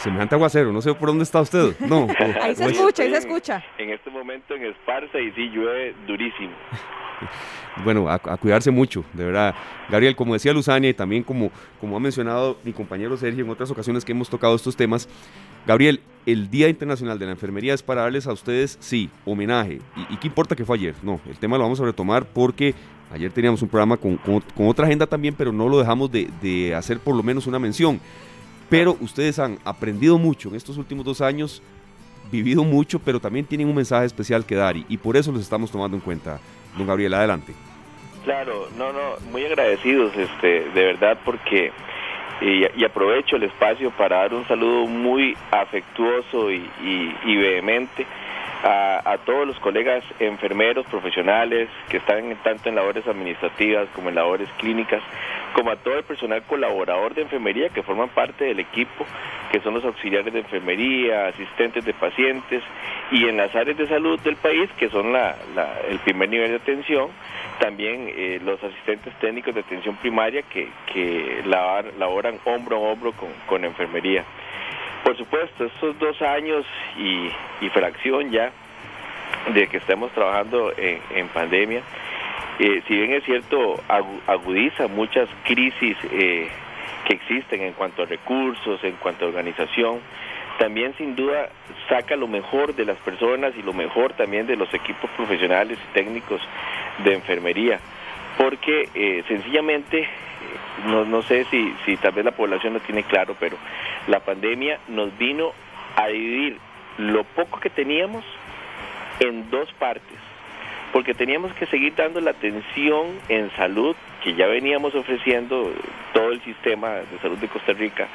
Semejante aguacero, no sé por dónde está usted. No. ahí se escucha, ahí se escucha. En, este momento en Esparza y sí llueve durísimo. Bueno, a, cuidarse mucho, de verdad. Gabriel, como decía Luzania y también como, como ha mencionado mi compañero Sergio en otras ocasiones que hemos tocado estos temas, Gabriel, el Día Internacional de la Enfermería es para darles a ustedes, sí, homenaje. ¿Y, qué importa que fue ayer? No, el tema lo vamos a retomar porque ayer teníamos un programa con, otra agenda también, pero no lo dejamos de, de hacer por lo menos una mención pero ustedes han aprendido mucho en estos últimos dos años, vivido mucho, pero también tienen un mensaje especial que dar y, por eso los estamos tomando en cuenta. Don Gabriel, adelante. Claro, no, no, muy agradecidos, este, de verdad, porque y, aprovecho el espacio para dar un saludo muy afectuoso y, y vehemente a, todos los colegas enfermeros profesionales que están tanto en labores administrativas como en labores clínicas, como a todo el personal colaborador de enfermería que forman parte del equipo, que son los auxiliares de enfermería, asistentes de pacientes, y en las áreas de salud del país, que son el primer nivel de atención, también eh, los asistentes técnicos de atención primaria que, laboran hombro a hombro con, con enfermería. Por supuesto, estos dos años y, fracción ya de que estamos trabajando en, pandemia, eh, si bien es cierto, agudiza muchas crisis eh, que existen en cuanto a recursos, en cuanto a organización, también sin duda saca lo mejor de las personas y lo mejor también de los equipos profesionales y técnicos de enfermería, porque eh, sencillamente no, no sé si, si tal vez la población no tiene claro, pero la pandemia nos vino a dividir lo poco que teníamos en dos partes, porque teníamos que seguir dando la atención en salud que ya veníamos ofreciendo todo el sistema de salud de Costa Rica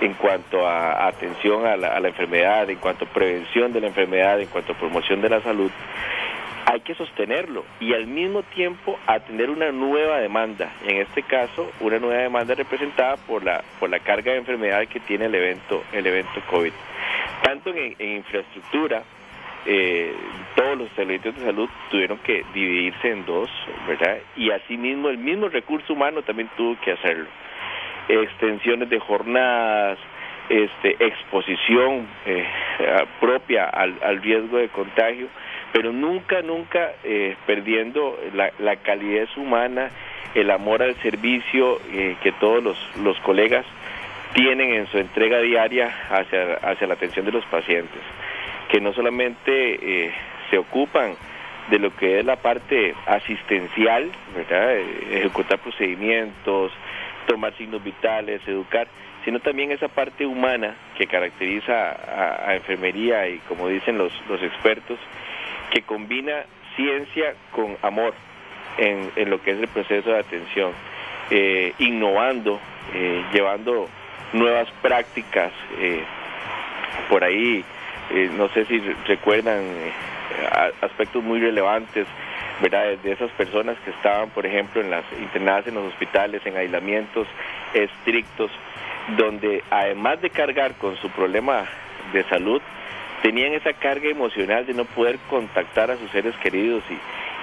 en cuanto a atención a la, a la enfermedad, en cuanto a prevención de la enfermedad, en cuanto a promoción de la salud, hay que sostenerlo y al mismo tiempo atender una nueva demanda, en este caso una nueva demanda representada por la por la carga de enfermedad que tiene el evento el evento COVID. Tanto en, infraestructura, eh, todos los servicios de salud tuvieron que dividirse en dos, ¿verdad? Y asimismo el mismo recurso humano también tuvo que hacerlo. Extensiones de jornadas, este, exposición eh, propia al, al riesgo de contagio pero nunca, nunca eh, perdiendo la, la, calidez humana, el amor al servicio eh, que todos los, los, colegas tienen en su entrega diaria hacia, hacia la atención de los pacientes, que no solamente eh, se ocupan de lo que es la parte asistencial, ¿verdad? ejecutar procedimientos, tomar signos vitales, educar, sino también esa parte humana que caracteriza a, enfermería y como dicen los, expertos, que combina ciencia con amor en, lo que es el proceso de atención, eh, innovando, eh, llevando nuevas prácticas. Eh, por ahí, no sé si recuerdan aspectos muy relevantes ¿verdad? de esas personas que estaban, por ejemplo, en las internadas en los hospitales, en aislamientos estrictos, donde además de cargar con su problema de salud, tenían esa carga emocional de no poder contactar a sus seres queridos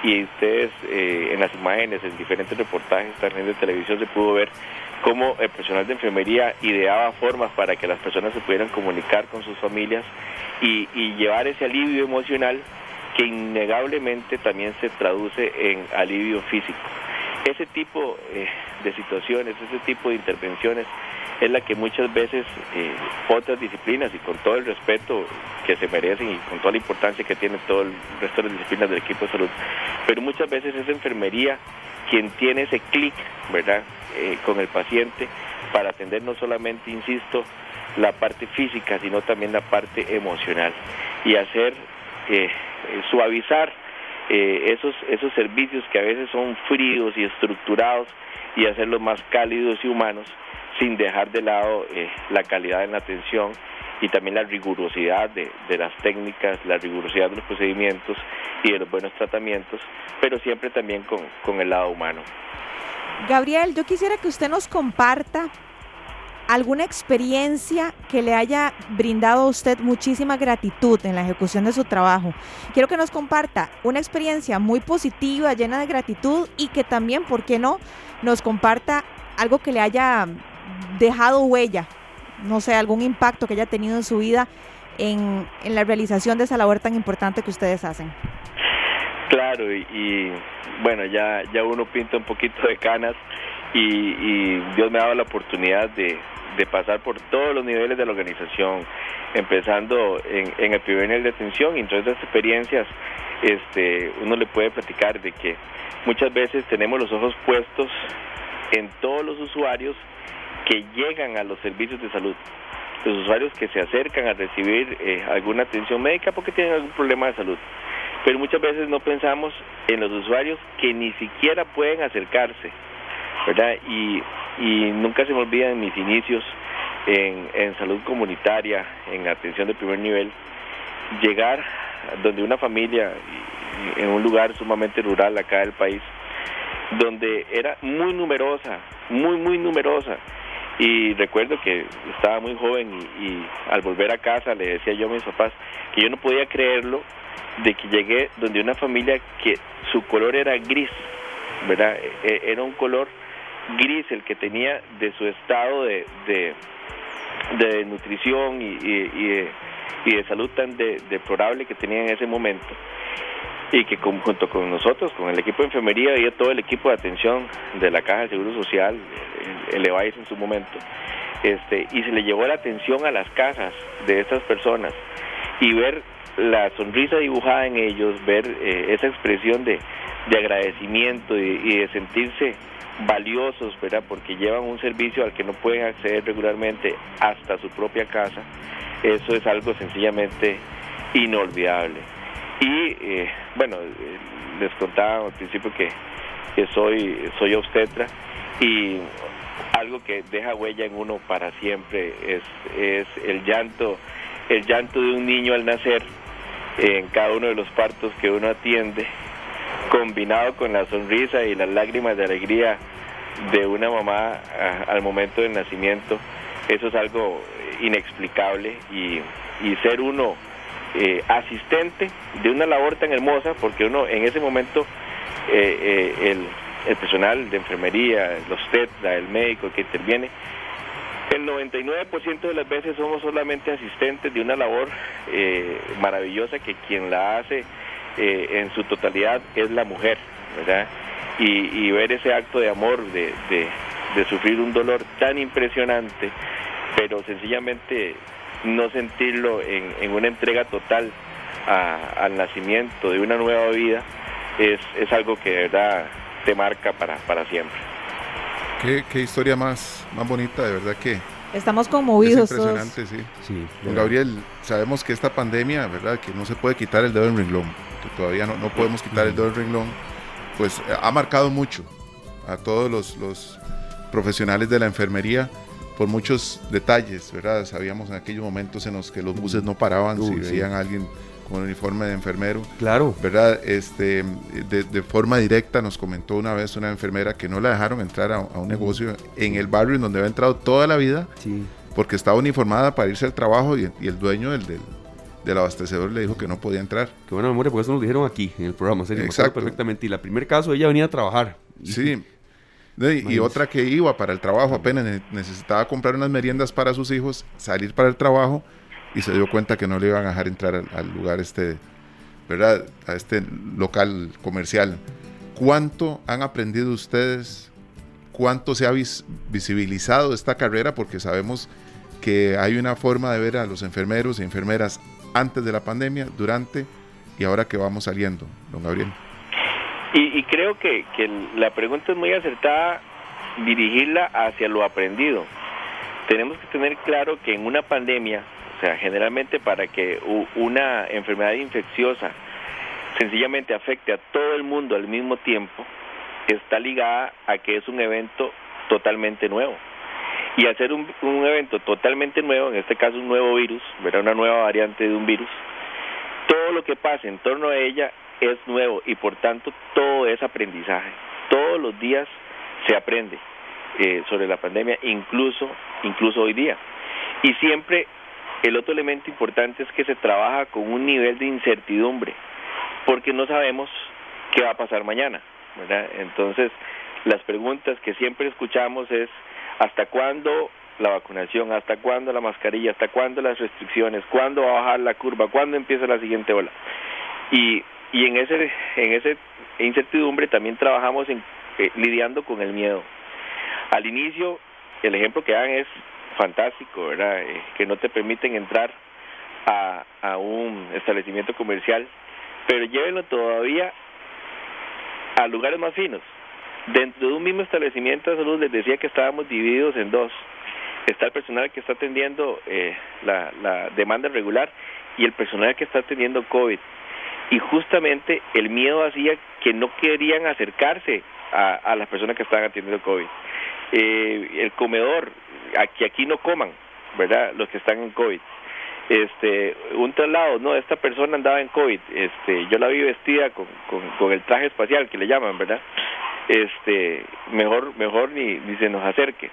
y, y ustedes eh, en las imágenes, en diferentes reportajes también de televisión se pudo ver cómo el personal de enfermería ideaba formas para que las personas se pudieran comunicar con sus familias y, llevar ese alivio emocional que innegablemente también se traduce en alivio físico. Ese tipo eh, de situaciones, ese tipo de intervenciones es la que muchas veces eh, otras disciplinas y con todo el respeto que se merecen y con toda la importancia que tiene todo el resto de las disciplinas del equipo de salud, pero muchas veces es enfermería quien tiene ese clic, ¿verdad?, eh, con el paciente para atender no solamente, insisto, la parte física, sino también la parte emocional y hacer, eh, suavizar esos, esos servicios que a veces son fríos y estructurados y hacerlos más cálidos y humanos sin dejar de lado eh, la calidad en la atención y también la rigurosidad de, las técnicas, la rigurosidad de los procedimientos y de los buenos tratamientos, pero siempre también con, con el lado humano. Gabriel, yo quisiera que usted nos comparta alguna experiencia que le haya brindado a usted muchísima gratitud en la ejecución de su trabajo. Quiero que nos comparta una experiencia muy positiva, llena de gratitud y que también, ¿por qué no?, nos comparta algo que le haya dejado huella, no sé, algún impacto que haya tenido en su vida en, la realización de esa labor tan importante que ustedes hacen. Claro, y, bueno, ya, ya uno pinta un poquito de canas y, Dios me ha dado la oportunidad de, pasar por todos los niveles de la organización, empezando en, en el primer nivel de atención y entonces las experiencias este, uno le puede platicar de que muchas veces tenemos los ojos puestos en todos los usuarios que llegan a los servicios de salud, los usuarios que se acercan a recibir eh, alguna atención médica porque tienen algún problema de salud. Pero muchas veces no pensamos en los usuarios que ni siquiera pueden acercarse, ¿verdad? Y, y nunca se me olvidan mis inicios en, en salud comunitaria, en atención de primer nivel, llegar donde una familia en un lugar sumamente rural acá del país donde era muy numerosa, muy, muy numerosa. Y recuerdo que estaba muy joven y, al volver a casa le decía yo a mis papás que yo no podía creerlo de que llegué donde una familia que su color era gris, ¿verdad? E, e, era un color gris el que tenía de su estado de, de, nutrición y, de, salud tan deplorable que tenía en ese momento y que junto con nosotros, con el equipo de enfermería y todo el equipo de atención de la Caja de Seguro Social, el, EVAIS en su momento, este, y se le llevó la atención a las casas de estas personas y ver la sonrisa dibujada en ellos, ver eh, esa expresión de, de agradecimiento y, de sentirse valiosos, ¿verdad? Porque llevan un servicio al que no pueden acceder regularmente hasta su propia casa, eso es algo sencillamente inolvidable. Y eh, bueno, eh, les contaba al principio que, soy, soy obstetra y algo que deja huella en uno para siempre es, es el llanto, el llanto de un niño al nacer en cada uno de los partos que uno atiende, combinado con la sonrisa y las lágrimas de alegría de una mamá al momento del nacimiento, eso es algo inexplicable y, y ser uno eh, asistente de una labor tan hermosa, porque uno en ese momento, eh, eh, el, personal de enfermería, los TETRA, el médico que interviene, el 99% de las veces somos solamente asistentes de una labor maravillosa que quien la hace en su totalidad es la mujer, ¿verdad? Y, ver ese acto de amor, de, sufrir un dolor tan impresionante, pero sencillamente no sentirlo en, una entrega total al nacimiento de una nueva vida es, es algo que de verdad te marca para, para siempre. Qué, historia más, más bonita, de verdad que... Estamos conmovidos. Es impresionante, sí. sí Gabriel, sabemos que esta pandemia, ¿verdad? Que no se puede quitar el dedo del renglón, que todavía no, no podemos quitar el dedo del renglón, pues ha marcado mucho a todos los, los profesionales de la enfermería por muchos detalles, ¿verdad? Sabíamos en aquellos momentos en los que los buses no paraban, si veían a alguien con uniforme de enfermero. Claro. ¿Verdad? Este, de, forma directa nos comentó una vez una enfermera que no la dejaron entrar a, un negocio en el barrio en donde había entrado toda la vida, sí. porque estaba uniformada para irse al trabajo y, el dueño del, del, abastecedor le dijo que no podía entrar. Qué buena memoria, porque eso nos dijeron aquí en el programa, Exacto. perfectamente. Y la primer caso ella venía a trabajar. Sí, y, otra que iba para el trabajo, apenas necesitaba comprar unas meriendas para sus hijos, salir para el trabajo y se dio cuenta que no le iban a dejar entrar al, lugar este, ¿verdad? A este local comercial. ¿Cuánto han aprendido ustedes? ¿Cuánto se ha visibilizado esta carrera? Porque sabemos que hay una forma de ver a los enfermeros y enfermeras antes de la pandemia, durante y ahora que vamos saliendo, don Gabriel. Y, creo que, que la pregunta es muy acertada dirigirla hacia lo aprendido. Tenemos que tener claro que en una pandemia, o sea, generalmente para que una enfermedad infecciosa sencillamente afecte a todo el mundo al mismo tiempo, está ligada a que es un evento totalmente nuevo. Y hacer un, un evento totalmente nuevo, en este caso un nuevo virus, verá una nueva variante de un virus, todo lo que pase en torno a ella es nuevo y por tanto todo es aprendizaje. Todos los días se aprende eh, sobre la pandemia, incluso, incluso hoy día. Y siempre el otro elemento importante es que se trabaja con un nivel de incertidumbre, porque no sabemos qué va a pasar mañana. Entonces, las preguntas que siempre escuchamos es, ¿hasta cuándo la vacunación? ¿Hasta cuándo la mascarilla? ¿Hasta cuándo las restricciones? ¿Cuándo va a bajar la curva? ¿Cuándo empieza la siguiente ola? Y y en ese en ese incertidumbre también trabajamos eh, lidiando con el miedo al inicio el ejemplo que dan es fantástico verdad eh, que no te permiten entrar a, a un establecimiento comercial pero llévenlo todavía a lugares más finos. Dentro de un mismo establecimiento de salud les decía que estábamos divididos en dos. Está el personal que está atendiendo eh, la, la demanda regular y el personal que está atendiendo COVID. Y justamente el miedo hacía que no querían acercarse a, las personas que estaban atendiendo COVID. Eh, el comedor, aquí aquí no coman, ¿verdad? Los que están en COVID. Este, un traslado, no, esta persona andaba en COVID, este, yo la vi vestida con, con, el traje espacial que le llaman, ¿verdad? este, mejor, mejor ni, ni se nos acerque,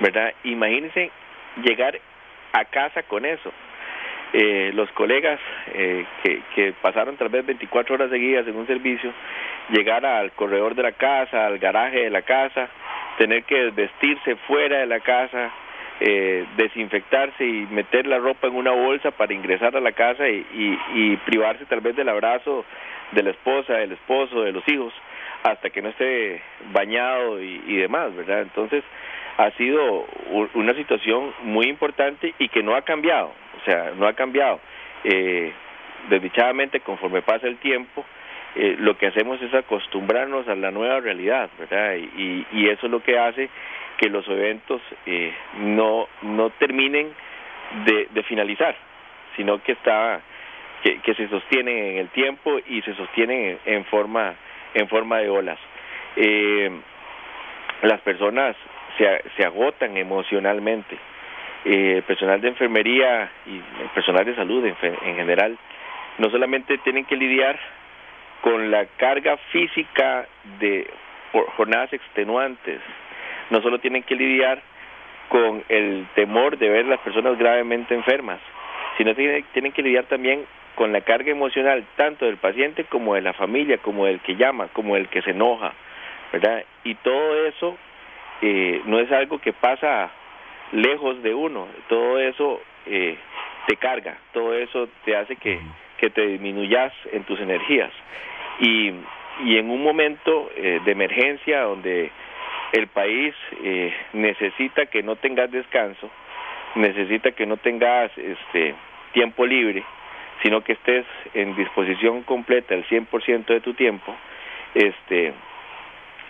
¿verdad? Imagínense llegar a casa con eso. Eh, los colegas eh, que, que pasaron tal vez 24 horas seguidas en un servicio, llegar al corredor de la casa, al garaje de la casa, tener que vestirse fuera de la casa, eh, desinfectarse y meter la ropa en una bolsa para ingresar a la casa y, y, privarse tal vez del abrazo de la esposa, del esposo, de los hijos, hasta que no esté bañado y, y demás, ¿verdad? Entonces, ha sido una situación muy importante y que no ha cambiado, o sea, no ha cambiado. Eh, desdichadamente, conforme pasa el tiempo, eh, lo que hacemos es acostumbrarnos a la nueva realidad, ¿verdad? Y, y eso es lo que hace que los eventos eh, no, no terminen de, de finalizar, sino que está que, se sostienen en el tiempo y se sostienen en, forma en forma de olas. Eh, las personas se, se agotan emocionalmente. Eh, el personal de enfermería y el personal de salud en, en general no solamente tienen que lidiar con la carga física de jornadas extenuantes, no solo tienen que lidiar con el temor de ver las personas gravemente enfermas, sino que tienen que lidiar también con la carga emocional tanto del paciente como de la familia, como del que llama, como del que se enoja, ¿verdad? Y todo eso eh, no es algo que pasa lejos de uno, todo eso eh, te carga, todo eso te hace que, que te disminuyas en tus energías. Y, y en un momento eh, de emergencia donde el país eh, necesita que no tengas descanso, necesita que no tengas este tiempo libre, sino que estés en disposición completa el 100% de tu tiempo, este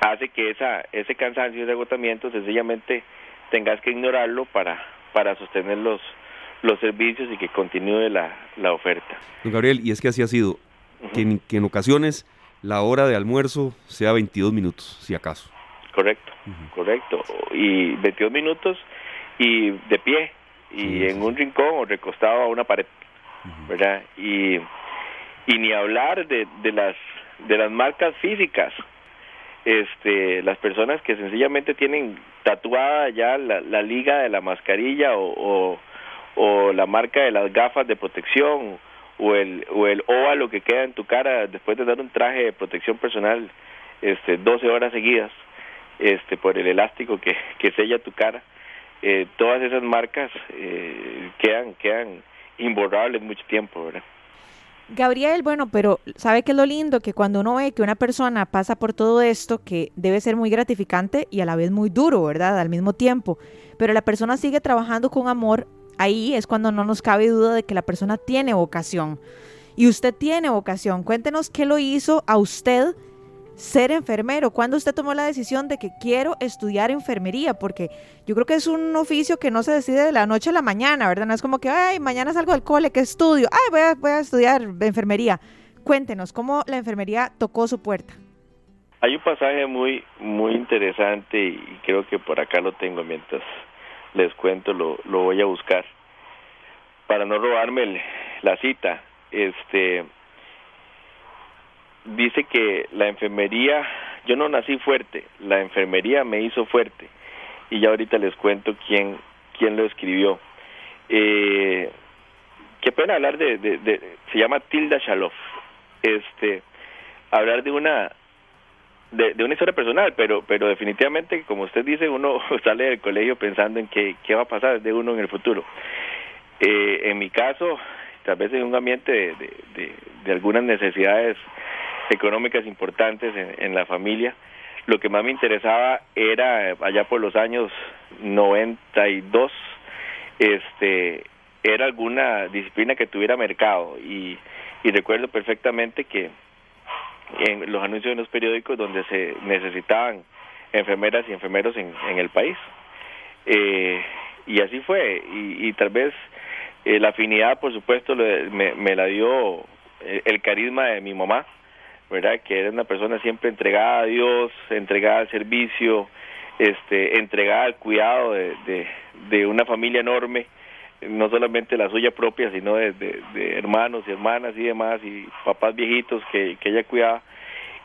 hace que esa ese cansancio, ese agotamiento sencillamente tengas que ignorarlo para para sostener los los servicios y que continúe la, la oferta. Don Gabriel, y es que así ha sido, que, en, que en ocasiones la hora de almuerzo sea 22 minutos, si acaso. Correcto, correcto. Y 22 minutos y de pie y en un rincón o recostado a una pared, ¿verdad? Y, y ni hablar de, de las de las marcas físicas, este, las personas que sencillamente tienen tatuada ya la, la liga de la mascarilla o, o, o la marca de las gafas de protección o el o el óvalo que queda en tu cara después de dar un traje de protección personal este 12 horas seguidas este por el elástico que, que sella tu cara eh, todas esas marcas eh, quedan quedan imborrables mucho tiempo verdad Gabriel, bueno, pero ¿sabe qué es lo lindo? Que cuando uno ve que una persona pasa por todo esto, que debe ser muy gratificante y a la vez muy duro, ¿verdad? Al mismo tiempo, pero la persona sigue trabajando con amor, ahí es cuando no nos cabe duda de que la persona tiene vocación. Y usted tiene vocación. Cuéntenos qué lo hizo a usted ser enfermero? ¿Cuándo usted tomó la decisión de que quiero estudiar enfermería? Porque yo creo que es un oficio que no se decide de la noche a la mañana, ¿verdad? No es como que, ay, mañana salgo del cole, ¿qué estudio? Ay, voy a, voy a estudiar enfermería. Cuéntenos, ¿cómo la enfermería tocó su puerta? Hay un pasaje muy, muy interesante y creo que por acá lo tengo mientras les cuento, lo, lo voy a buscar para no robarme la cita. Este, dice que la enfermería, yo no nací fuerte, la enfermería me hizo fuerte. Y ya ahorita les cuento quién, quién lo escribió. Eh, qué pena hablar de, de, se llama Tilda Shaloff, este, hablar de una, de, una historia personal, pero, pero definitivamente, como usted dice, uno sale del colegio pensando en qué, qué va a pasar de uno en el futuro. Eh, en mi caso, tal vez en un ambiente de, de, de algunas necesidades económicas importantes en, la familia. Lo que más me interesaba era allá por los años 92, este, era alguna disciplina que tuviera mercado y, y recuerdo perfectamente que en los anuncios en los periódicos donde se necesitaban enfermeras y enfermeros en, en el país. Eh, y así fue, y, y tal vez eh, la afinidad, por supuesto, me, me la dio el carisma de mi mamá, ¿verdad? Que era una persona siempre entregada a Dios, entregada al servicio, este, entregada al cuidado de, de, una familia enorme, no solamente la suya propia, sino de, de, hermanos y hermanas y demás, y papás viejitos que, que ella cuidaba.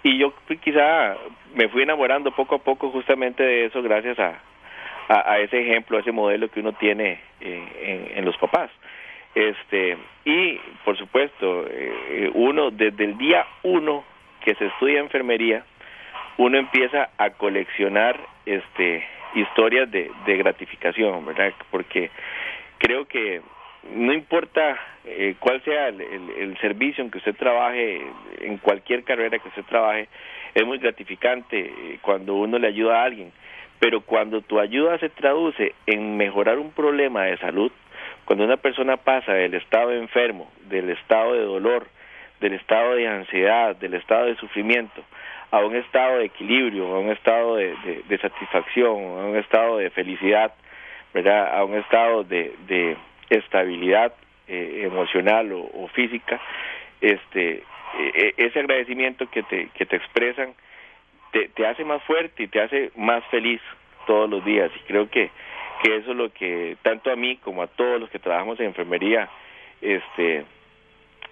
Y yo quizá me fui enamorando poco a poco justamente de eso gracias a, a, ese ejemplo, a ese modelo que uno tiene eh, en, los papás. Este, y por supuesto, eh, uno desde el día uno que se estudia enfermería, uno empieza a coleccionar este historias de, de gratificación, ¿verdad? Porque creo que no importa eh, cuál sea el, el, servicio en que usted trabaje, en cualquier carrera que usted trabaje, es muy gratificante eh, cuando uno le ayuda a alguien, pero cuando tu ayuda se traduce en mejorar un problema de salud, cuando una persona pasa del estado de enfermo, del estado de dolor, del estado de ansiedad, del estado de sufrimiento, a un estado de equilibrio, a un estado de, de, satisfacción, a un estado de felicidad, a un estado de, de estabilidad eh, emocional o, física, este, e, e, ese agradecimiento que te, que te expresan te, te hace más fuerte y te hace más feliz todos los días. Y creo que, que eso es lo que tanto a mí como a todos los que trabajamos en enfermería, este,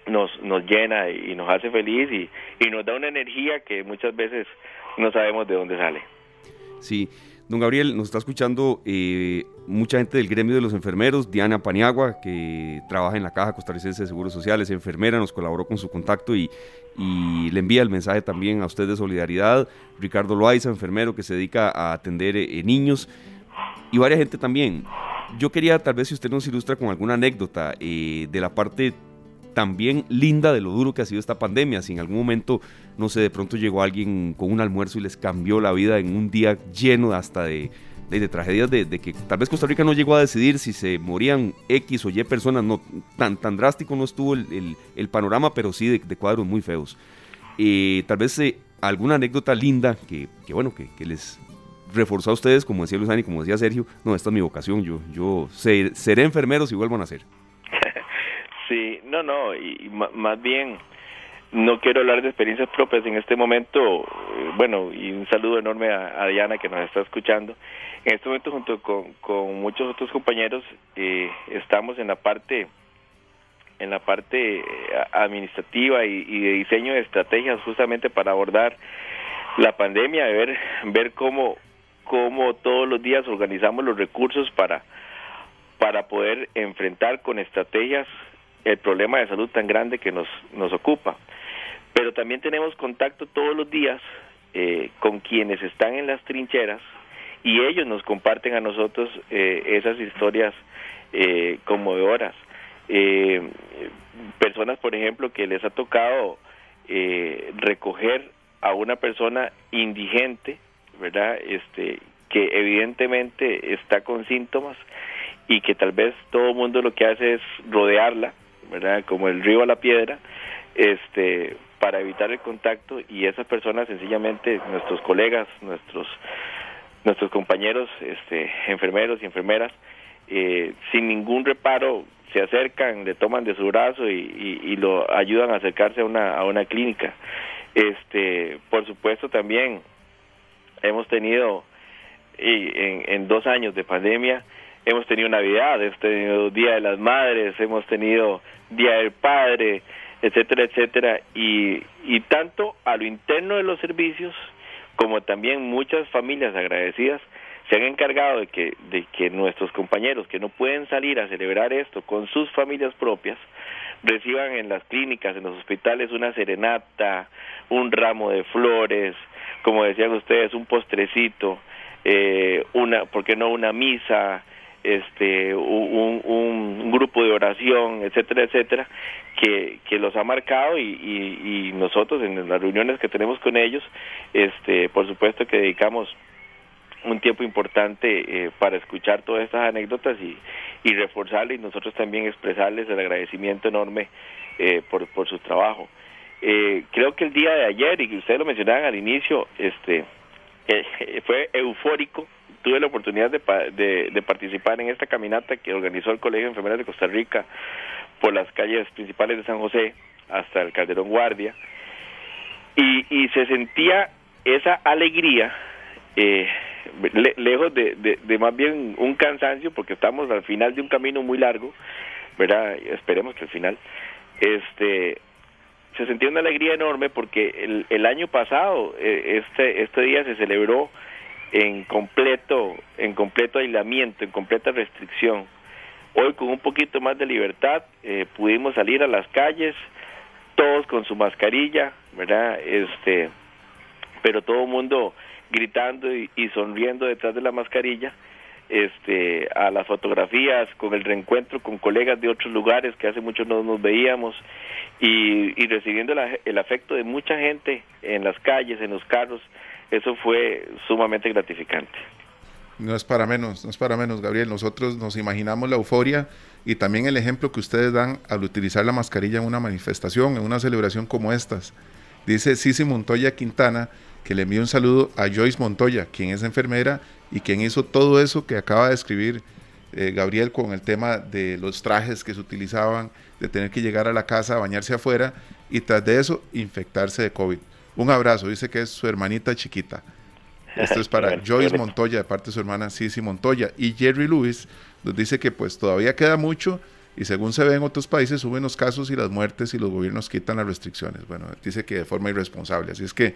nos, nos llena y nos hace feliz y, y nos da una energía que muchas veces no sabemos de dónde sale. Sí, don Gabriel, nos está escuchando eh, mucha gente del gremio de los enfermeros, Diana Paniagua, que trabaja en la Caja Costarricense de Seguros Sociales, enfermera, nos colaboró con su contacto y, le envía el mensaje también a usted de solidaridad, Ricardo Loaiza, enfermero que se dedica a atender eh, niños y varias gente también. Yo quería tal vez si usted nos ilustra con alguna anécdota eh, de la parte también linda de lo duro que ha sido esta pandemia. Si en algún momento, no sé, de pronto llegó alguien con un almuerzo y les cambió la vida en un día lleno hasta de, de, tragedias de, que tal vez Costa Rica no llegó a decidir si se morían X o Y personas, no tan, tan drástico no estuvo el, el, panorama, pero sí de, cuadros muy feos. Eh, tal vez eh, alguna anécdota linda que, que bueno, que, que, les reforzó a ustedes, como decía Luzani, como decía Sergio, no, esta es mi vocación, yo, yo seré enfermero si vuelvo a nacer. Sí, no, no, y, más bien no quiero hablar de experiencias propias en este momento, eh, bueno, y un saludo enorme a, Diana que nos está escuchando. En este momento junto con, con muchos otros compañeros eh, estamos en la parte en la parte eh, administrativa y, de diseño de estrategias justamente para abordar la pandemia, de ver ver cómo cómo todos los días organizamos los recursos para para poder enfrentar con estrategias el problema de salud tan grande que nos, nos ocupa. Pero también tenemos contacto todos los días eh, con quienes están en las trincheras y ellos nos comparten a nosotros eh, esas historias eh, conmovedoras. Eh, personas, por ejemplo, que les ha tocado recoger a una persona indigente, ¿verdad? Este, que evidentemente está con síntomas y que tal vez todo el mundo lo que hace es rodearla ¿verdad? Como el río a la piedra, este, para evitar el contacto y esas personas sencillamente, nuestros colegas, nuestros nuestros compañeros, este, enfermeros y enfermeras, eh, sin ningún reparo se acercan, le toman de su brazo y, y, lo ayudan a acercarse a una, a una clínica. Este, por supuesto también hemos tenido y en, en dos años de pandemia hemos tenido Navidad, hemos tenido Día de las Madres, hemos tenido Día del Padre, etcétera, etcétera, y, y tanto a lo interno de los servicios como también muchas familias agradecidas se han encargado de que, de que nuestros compañeros que no pueden salir a celebrar esto con sus familias propias, reciban en las clínicas, en los hospitales, una serenata, un ramo de flores, como decían ustedes, un postrecito, eh, una, ¿por qué no una misa? Este un, un, grupo de oración, etcétera, etcétera, que, que los ha marcado y, y, nosotros en las reuniones que tenemos con ellos, este, por supuesto que dedicamos un tiempo importante eh, para escuchar todas estas anécdotas y, y reforzarles y nosotros también expresarles el agradecimiento enorme eh, por, por su trabajo. Eh, creo que el día de ayer, y ustedes lo mencionaban al inicio, este fue eufórico tuve la oportunidad de, de, participar en esta caminata que organizó el Colegio de Enfermeras de Costa Rica por las calles principales de San José hasta el Calderón Guardia. Y, y se sentía esa alegría eh, lejos de, de, más bien un cansancio porque estamos al final de un camino muy largo verdad esperemos que al final este se sentía una alegría enorme porque el, el año pasado eh, este este día se celebró en completo en completo aislamiento, en completa restricción. Hoy con un poquito más de libertad eh, pudimos salir a las calles, todos con su mascarilla, ¿verdad? Este, pero todo el mundo gritando y, y sonriendo detrás de la mascarilla este, a las fotografías, con el reencuentro con colegas de otros lugares que hace mucho no nos veíamos y, recibiendo el afecto de mucha gente en las calles, en los carros, eso fue sumamente gratificante. No es para menos, no es para menos, Gabriel. Nosotros nos imaginamos la euforia y también el ejemplo que ustedes dan al utilizar la mascarilla en una manifestación, en una celebración como estas. Dice Cici Montoya Quintana que le envío un saludo a Joyce Montoya, quien es enfermera y quien hizo todo eso que acaba de escribir eh, Gabriel con el tema de los trajes que se utilizaban, de tener que llegar a la casa bañarse afuera y tras de eso infectarse de COVID. Un abrazo, dice que es su hermanita chiquita. Esto es para Joyce Montoya de parte de su hermana Cici Montoya. Y Jerry Lewis nos dice que pues todavía queda mucho y según se ve en otros países suben los casos y las muertes y los gobiernos quitan las restricciones. Bueno, dice que de forma irresponsable. Así es que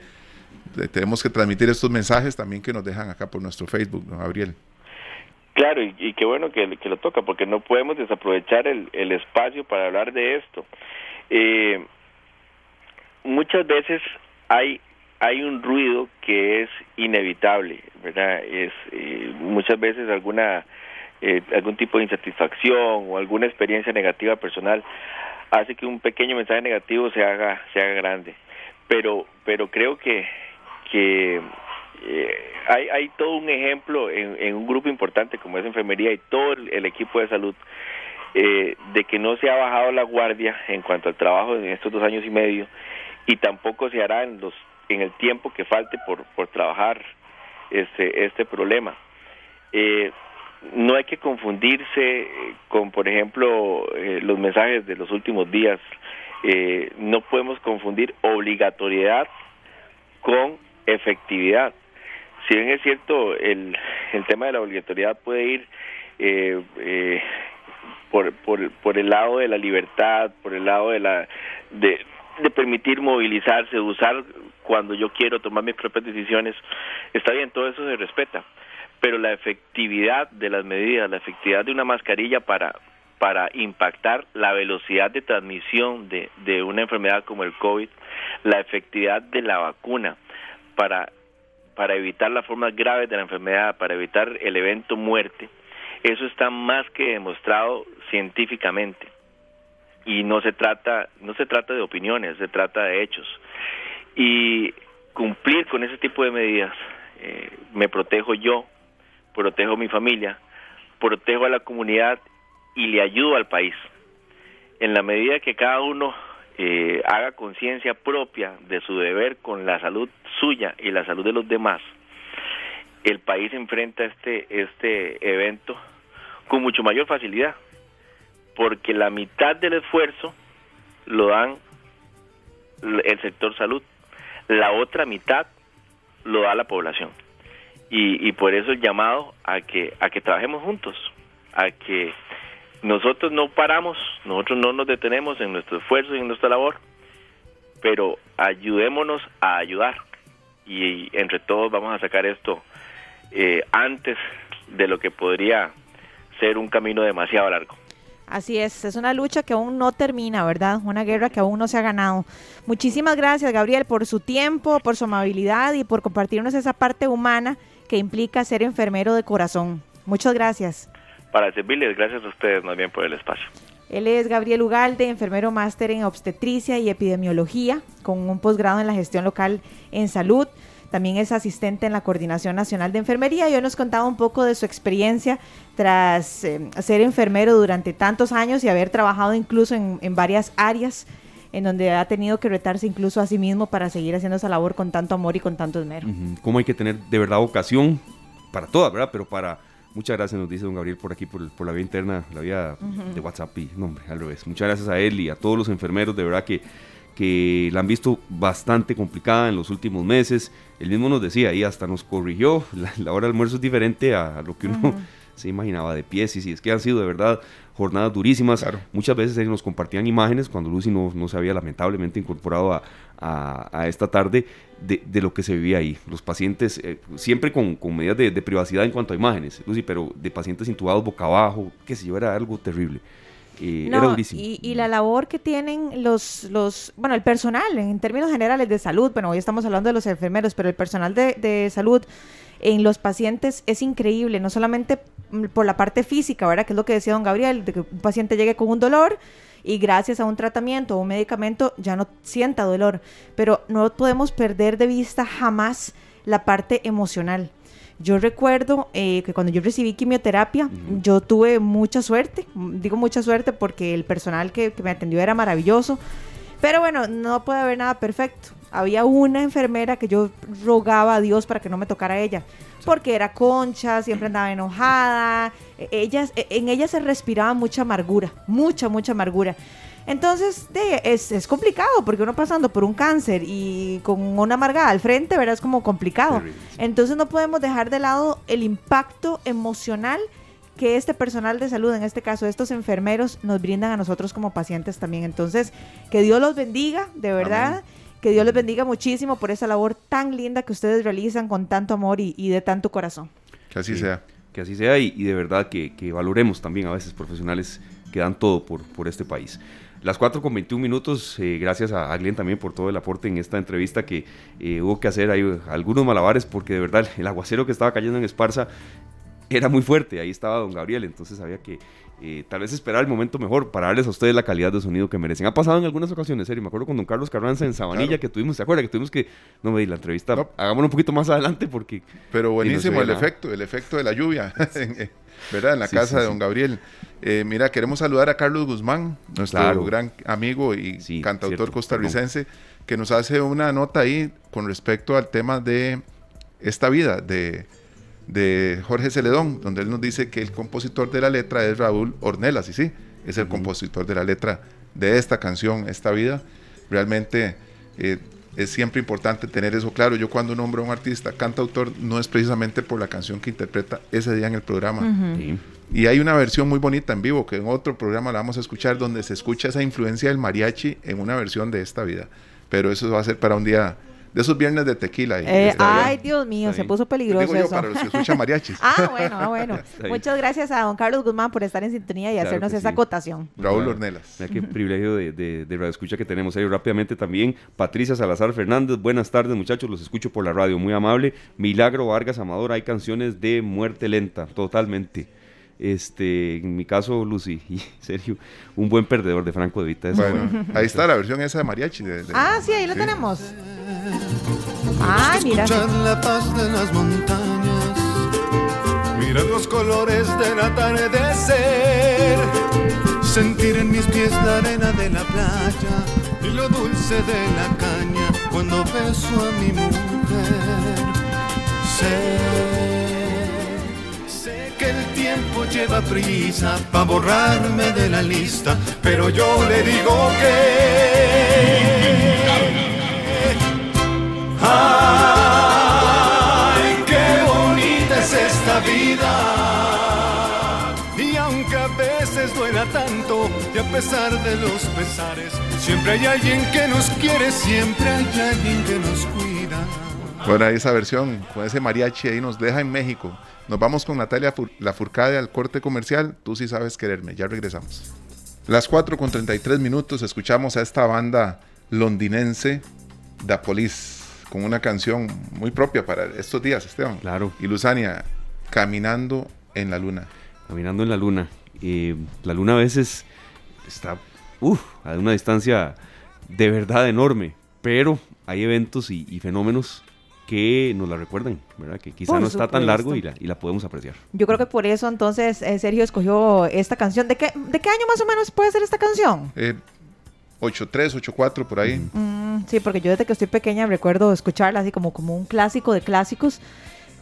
tenemos que transmitir estos mensajes también que nos dejan acá por nuestro Facebook, ¿no, Gabriel? Claro, y, qué bueno que, lo toca, porque no podemos desaprovechar el, espacio para hablar de esto. Eh, muchas veces hay hay un ruido que es inevitable, ¿verdad? Es eh, muchas veces alguna eh, algún tipo de insatisfacción o alguna experiencia negativa personal hace que un pequeño mensaje negativo se haga se haga grande. Pero pero creo que que eh, hay, hay todo un ejemplo en, un grupo importante como es enfermería y todo el, equipo de salud de que no se ha bajado la guardia en cuanto al trabajo en estos dos años y medio y tampoco se hará en los en el tiempo que falte por, por trabajar este este problema eh, no hay que confundirse con por ejemplo los mensajes de los últimos días no podemos confundir obligatoriedad con efectividad. Si bien es cierto, el, el tema de la obligatoriedad puede ir eh, eh, por, por, por el lado de la libertad, por el lado de la de, de permitir movilizarse, usar cuando yo quiero tomar mis propias decisiones, está bien, todo eso se respeta, pero la efectividad de las medidas, la efectividad de una mascarilla para para impactar la velocidad de transmisión de, de una enfermedad como el COVID, la efectividad de la vacuna, para, para evitar las formas graves de la enfermedad, para evitar el evento muerte, eso está más que demostrado científicamente. Y no se trata, no se trata de opiniones, se trata de hechos. Y cumplir con ese tipo de medidas, eh, me protejo yo, protejo mi familia, protejo a la comunidad y le ayudo al país. En la medida que cada uno eh, haga conciencia propia de su deber con la salud suya y la salud de los demás, el país enfrenta este, este evento con mucho mayor facilidad, porque la mitad del esfuerzo lo dan el sector salud, la otra mitad lo da la población. Y, por eso el llamado a que, a que trabajemos juntos, a que nosotros no paramos, nosotros no nos detenemos en nuestro esfuerzo y en nuestra labor, pero ayudémonos a ayudar y entre todos vamos a sacar esto eh, antes de lo que podría ser un camino demasiado largo. Así es, es una lucha que aún no termina, ¿verdad? Una guerra que aún no se ha ganado. Muchísimas gracias, Gabriel, por su tiempo, por su amabilidad y por compartirnos esa parte humana que implica ser enfermero de corazón. Muchas gracias para servirles. Gracias a ustedes más bien por el espacio. Él es Gabriel Ugalde, enfermero máster en obstetricia y epidemiología, con un posgrado en la gestión local en salud. También es asistente en la Coordinación Nacional de Enfermería y hoy nos contaba un poco de su experiencia tras eh, ser enfermero durante tantos años y haber trabajado incluso en, en, varias áreas en donde ha tenido que retarse incluso a sí mismo para seguir haciendo esa labor con tanto amor y con tanto esmero. ¿Cómo hay que tener de verdad vocación para todas, verdad? Pero para Muchas gracias, nos dice don Gabriel por aquí, por, por la vía interna, la vía de WhatsApp y nombre, al revés. Muchas gracias a él y a todos los enfermeros, de verdad que, que la han visto bastante complicada en los últimos meses. Él mismo nos decía, y hasta nos corrigió, la, hora de almuerzo es diferente a, lo que uno se imaginaba de pies. Y sí, es que han sido de verdad jornadas durísimas. Muchas veces nos compartían imágenes cuando Lucy no, no se había lamentablemente incorporado a, a, esta tarde de, de, lo que se vivía ahí. Los pacientes, eh, siempre con, con medidas de, de, privacidad en cuanto a imágenes, Lucy, pero de pacientes intubados boca abajo, que se yo, era algo terrible. Eh, era durísimo. Y, y, la labor que tienen los, los, bueno, el personal en términos generales de salud, bueno, hoy estamos hablando de los enfermeros, pero el personal de, de salud en los pacientes es increíble, no solamente por la parte física, ¿verdad? Que es lo que decía don Gabriel, de que un paciente llegue con un dolor, y gracias a un tratamiento o un medicamento ya no sienta dolor. Pero no podemos perder de vista jamás la parte emocional. Yo recuerdo eh, que cuando yo recibí quimioterapia, yo tuve mucha suerte, digo mucha suerte porque el personal que, que me atendió era maravilloso, pero bueno, no puede haber nada perfecto. Había una enfermera que yo rogaba a Dios para que no me tocara ella porque era concha, siempre andaba enojada, e, ellas, e, en ella se respiraba mucha amargura, mucha, mucha amargura. Entonces, es, es, complicado porque uno pasando por un cáncer y con una amargada al frente, ¿verdad? Es como complicado. Entonces no podemos dejar de lado el impacto emocional que este personal de salud, en este caso estos enfermeros, nos brindan a nosotros como pacientes también. Entonces, que Dios los bendiga, de verdad. Que Dios les bendiga muchísimo por esa labor tan linda que ustedes realizan con tanto amor y, de tanto corazón. Que así sea. Que así sea y, de verdad que, valoremos también a veces profesionales que dan todo por, por este país. Las 4 con 21 minutos, eh, gracias a, Glenn también por todo el aporte en esta entrevista que eh, hubo que hacer. Ahí algunos malabares porque de verdad el aguacero que estaba cayendo en Esparza era muy fuerte, ahí estaba don Gabriel, entonces había que eh, tal vez esperar el momento mejor para darles a ustedes la calidad de sonido que merecen. Ha pasado en algunas ocasiones, serio. Me acuerdo con don Carlos Carranza en Sabanilla que tuvimos, ¿se acuerda? Que tuvimos que, no me di la entrevista, hagámoslo un poquito más adelante porque... Pero buenísimo el efecto, el efecto de la lluvia, ¿verdad? En la casa de don Gabriel. Eh, mira, queremos saludar a Carlos Guzmán, nuestro gran amigo y cantautor costarricense, que nos hace una nota ahí con respecto al tema de esta vida, de de Jorge Celedón, donde él nos dice que el compositor de la letra es Raúl Ornelas, y sí, es el compositor de la letra de esta canción, Esta Vida. Realmente eh, es siempre importante tener eso claro. Yo cuando nombro a un artista cantautor no es precisamente por la canción que interpreta ese día en el programa. Y hay una versión muy bonita en vivo que en otro programa la vamos a escuchar donde se escucha esa influencia del mariachi en una versión de esta vida. Pero eso va a ser para un día de esos viernes de tequila. Eh, ay, Dios mío, se puso peligroso digo yo, para los que escuchan mariachis. ah, bueno, ah, bueno. Muchas gracias a don Carlos Guzmán por estar en sintonía y hacernos esa acotación. Raúl Ornelas. Mira qué privilegio de, de, de radio escucha que tenemos ahí rápidamente también. Patricia Salazar Fernández, buenas tardes muchachos, los escucho por la radio, muy amable. Milagro Vargas Amador, hay canciones de muerte lenta, totalmente. Este, en mi caso, Lucy y Sergio, un buen perdedor de Franco de Vita. Bueno, ahí está la versión esa de mariachi. ah, sí, ahí lo tenemos. Ay, mira. la paz de las montañas, mirar los colores del atardecer, sentir en mis pies la arena de la playa y lo dulce de la caña cuando beso a mi mujer. El tiempo lleva prisa para borrarme de la lista, pero yo le digo que... ¡Ay, qué bonita es esta vida! Y aunque a veces duela tanto, y a pesar de los pesares, siempre hay alguien que nos quiere, siempre hay alguien que nos cuida. Bueno, esa versión con ese mariachi ahí nos deja en México. Nos vamos con Natalia La Furcade al corte comercial. Tú sí sabes quererme. Ya regresamos. Las 4 con 33 minutos escuchamos a esta banda londinense, Da Police, con una canción muy propia para estos días, Esteban. Claro. Y Luzania, Caminando en la Luna. Caminando en la Luna. Eh, la Luna a veces está a una distancia de verdad enorme, pero hay eventos y fenómenos que nos la recuerden, ¿verdad? Que quizá no está tan largo y la, y la podemos apreciar. Yo creo que por eso entonces eh, Sergio escogió esta canción. ¿De qué, ¿De qué año más o menos puede ser esta canción? Eh, 8-3, 8-4, por ahí. Mm, sí, porque yo desde que estoy pequeña recuerdo escucharla así como, como un clásico de clásicos.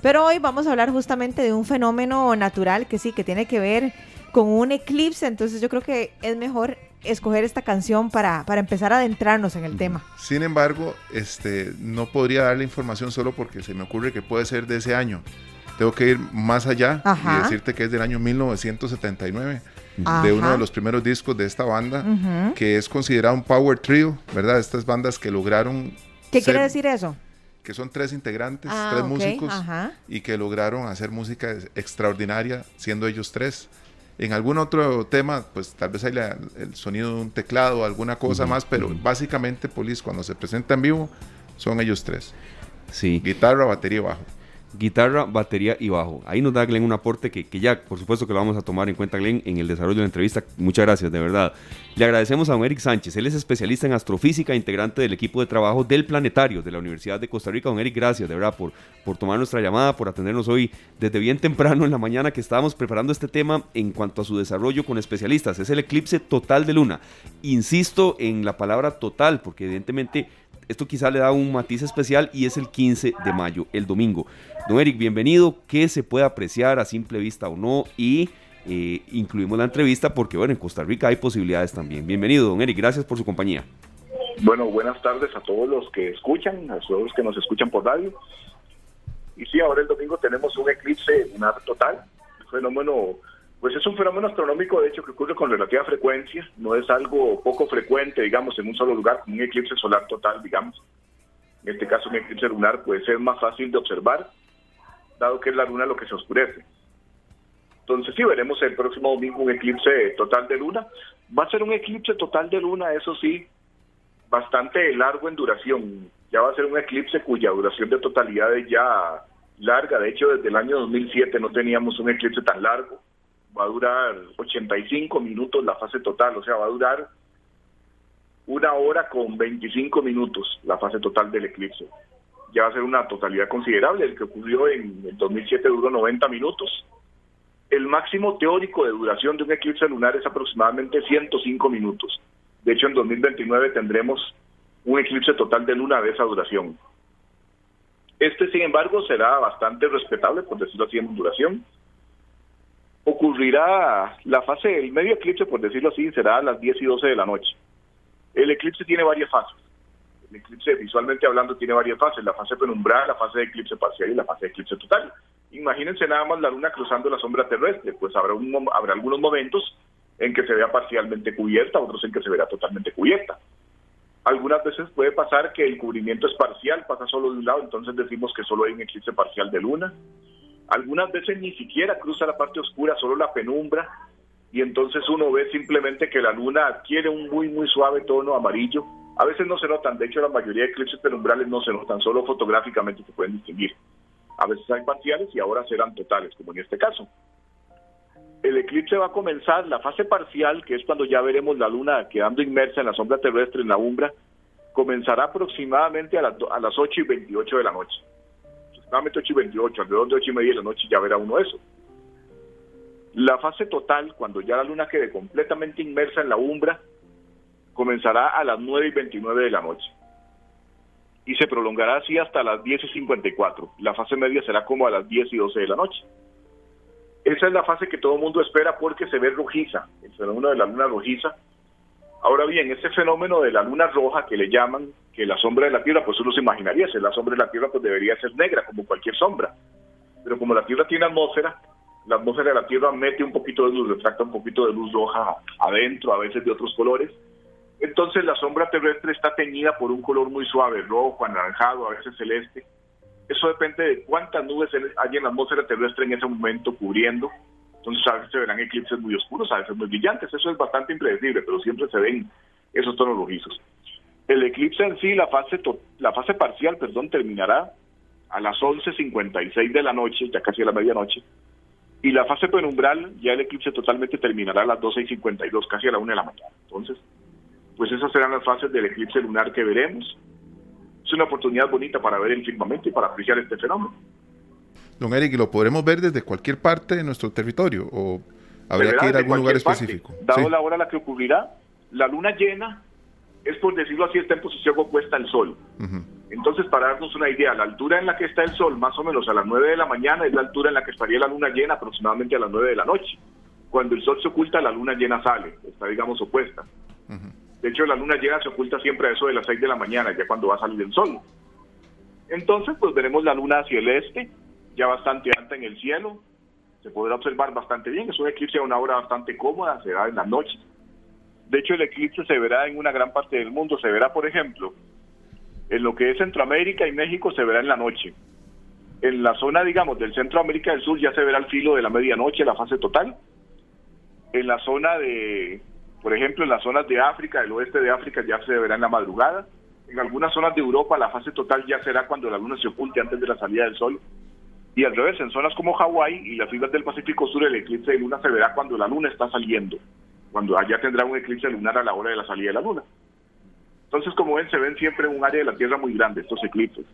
Pero hoy vamos a hablar justamente de un fenómeno natural que sí, que tiene que ver con un eclipse. Entonces yo creo que es mejor escoger esta canción para, para empezar a adentrarnos en el tema. Sin embargo, este, no podría darle información solo porque se me ocurre que puede ser de ese año. tengo que ir más allá y decirte que es del año 1979, de uno de los primeros discos de esta banda, que es considerado un power trio, ¿verdad? Estas bandas que lograron... ¿Qué quiere decir eso? Que son tres integrantes, ah, tres músicos, y que lograron hacer música extraordinaria siendo ellos tres. En algún otro tema, pues tal vez hay el sonido de un teclado o alguna cosa más, pero básicamente Police cuando se presenta en vivo son ellos tres. Sí. Guitarra, batería y bajo guitarra, batería y bajo. Ahí nos da Glenn un aporte que, que, ya, por supuesto que lo vamos a tomar en cuenta, Glenn, en el desarrollo de la entrevista. Muchas gracias, de verdad. Le agradecemos a don Eric Sánchez. Él es especialista en astrofísica, integrante del equipo de trabajo del Planetario de la Universidad de Costa Rica. Don Eric, gracias, de verdad, por, por tomar nuestra llamada, por atendernos hoy desde bien temprano en la mañana que estábamos preparando este tema en cuanto a su desarrollo con especialistas. Es el eclipse total de luna. Insisto en la palabra total, porque evidentemente esto quizá le da un matiz especial y es el 15 de mayo, el domingo. Don Eric, bienvenido. ¿Qué se puede apreciar a simple vista o no? Y eh, incluimos la entrevista porque, bueno, en Costa Rica hay posibilidades también. Bienvenido, don Eric. Gracias por su compañía. Bueno, buenas tardes a todos los que escuchan, a todos los que nos escuchan por radio. Y sí, ahora el domingo tenemos un eclipse lunar total, un fenómeno pues es un fenómeno astronómico, de hecho, que ocurre con relativa frecuencia, no es algo poco frecuente, digamos, en un solo lugar, como un eclipse solar total, digamos. En este caso, un eclipse lunar puede ser más fácil de observar, dado que es la luna lo que se oscurece. Entonces, sí, veremos el próximo domingo un eclipse total de luna. Va a ser un eclipse total de luna, eso sí, bastante largo en duración. Ya va a ser un eclipse cuya duración de totalidad es ya larga. De hecho, desde el año 2007 no teníamos un eclipse tan largo va a durar 85 minutos la fase total, o sea, va a durar una hora con 25 minutos la fase total del eclipse. Ya va a ser una totalidad considerable, el que ocurrió en el 2007 duró 90 minutos. El máximo teórico de duración de un eclipse lunar es aproximadamente 105 minutos. De hecho, en 2029 tendremos un eclipse total de luna de esa duración. Este, sin embargo, será bastante respetable, por decirlo así, en duración ocurrirá la fase, del medio eclipse, por decirlo así, será a las 10 y 12 de la noche. El eclipse tiene varias fases. El eclipse, visualmente hablando, tiene varias fases. La fase penumbral, la fase de eclipse parcial y la fase de eclipse total. Imagínense nada más la luna cruzando la sombra terrestre. Pues habrá, un, habrá algunos momentos en que se vea parcialmente cubierta, otros en que se verá totalmente cubierta. Algunas veces puede pasar que el cubrimiento es parcial, pasa solo de un lado, entonces decimos que solo hay un eclipse parcial de luna. Algunas veces ni siquiera cruza la parte oscura, solo la penumbra, y entonces uno ve simplemente que la luna adquiere un muy, muy suave tono amarillo. A veces no se notan, de hecho la mayoría de eclipses penumbrales no se notan, solo fotográficamente se pueden distinguir. A veces hay parciales y ahora serán totales, como en este caso. El eclipse va a comenzar, la fase parcial, que es cuando ya veremos la luna quedando inmersa en la sombra terrestre, en la umbra, comenzará aproximadamente a, las, a las 8 y 28 de la noche aproximadamente 8 y 28, alrededor de 8 y media de la noche ya verá uno eso. La fase total, cuando ya la luna quede completamente inmersa en la umbra, comenzará a las 9 y 29 de la noche. Y se prolongará así hasta las 10 y 54. La fase media será como a las 10 y 12 de la noche. Esa es la fase que todo mundo espera porque se ve rojiza, el fenómeno de la luna rojiza. Ahora bien, ese fenómeno de la luna roja que le llaman, que la sombra de la Tierra, pues uno se imaginaría, si la sombra de la Tierra, pues debería ser negra, como cualquier sombra. Pero como la Tierra tiene atmósfera, la atmósfera de la Tierra mete un poquito de luz, retracta un poquito de luz roja adentro, a veces de otros colores. Entonces la sombra terrestre está teñida por un color muy suave, rojo, anaranjado, a veces celeste. Eso depende de cuántas nubes hay en la atmósfera terrestre en ese momento cubriendo. Entonces a veces se verán eclipses muy oscuros, a veces muy brillantes. Eso es bastante impredecible, pero siempre se ven esos tonos rojizos. El eclipse en sí, la fase, la fase parcial, perdón, terminará a las 11.56 de la noche, ya casi a la medianoche, y la fase penumbral, ya el eclipse totalmente terminará a las 12.52, casi a la 1 de la mañana. Entonces, pues esas serán las fases del eclipse lunar que veremos. Es una oportunidad bonita para ver el firmamento y para apreciar este fenómeno. Don Eric, ¿lo podremos ver desde cualquier parte de nuestro territorio o habría que ir a algún lugar específico? Dado la hora a la que ocurrirá, la luna llena es por decirlo así, está en posición opuesta al Sol. Entonces, para darnos una idea, la altura en la que está el Sol, más o menos a las 9 de la mañana, es la altura en la que estaría la luna llena aproximadamente a las 9 de la noche. Cuando el Sol se oculta, la luna llena sale, está, digamos, opuesta. De hecho, la luna llena se oculta siempre a eso de las 6 de la mañana, ya cuando va a salir el Sol. Entonces, pues veremos la luna hacia el este, ya bastante alta en el cielo, se podrá observar bastante bien, es un eclipse a una hora bastante cómoda, se da en la noche. De hecho, el eclipse se verá en una gran parte del mundo, se verá, por ejemplo, en lo que es Centroamérica y México se verá en la noche. En la zona, digamos, del Centroamérica del Sur ya se verá al filo de la medianoche, la fase total. En la zona de, por ejemplo, en las zonas de África, del oeste de África ya se verá en la madrugada. En algunas zonas de Europa la fase total ya será cuando la luna se oculte antes de la salida del sol. Y al revés, en zonas como Hawái y las islas del Pacífico Sur el eclipse de luna se verá cuando la luna está saliendo, cuando allá tendrá un eclipse lunar a la hora de la salida de la luna. Entonces, como ven, se ven siempre en un área de la Tierra muy grande estos eclipses.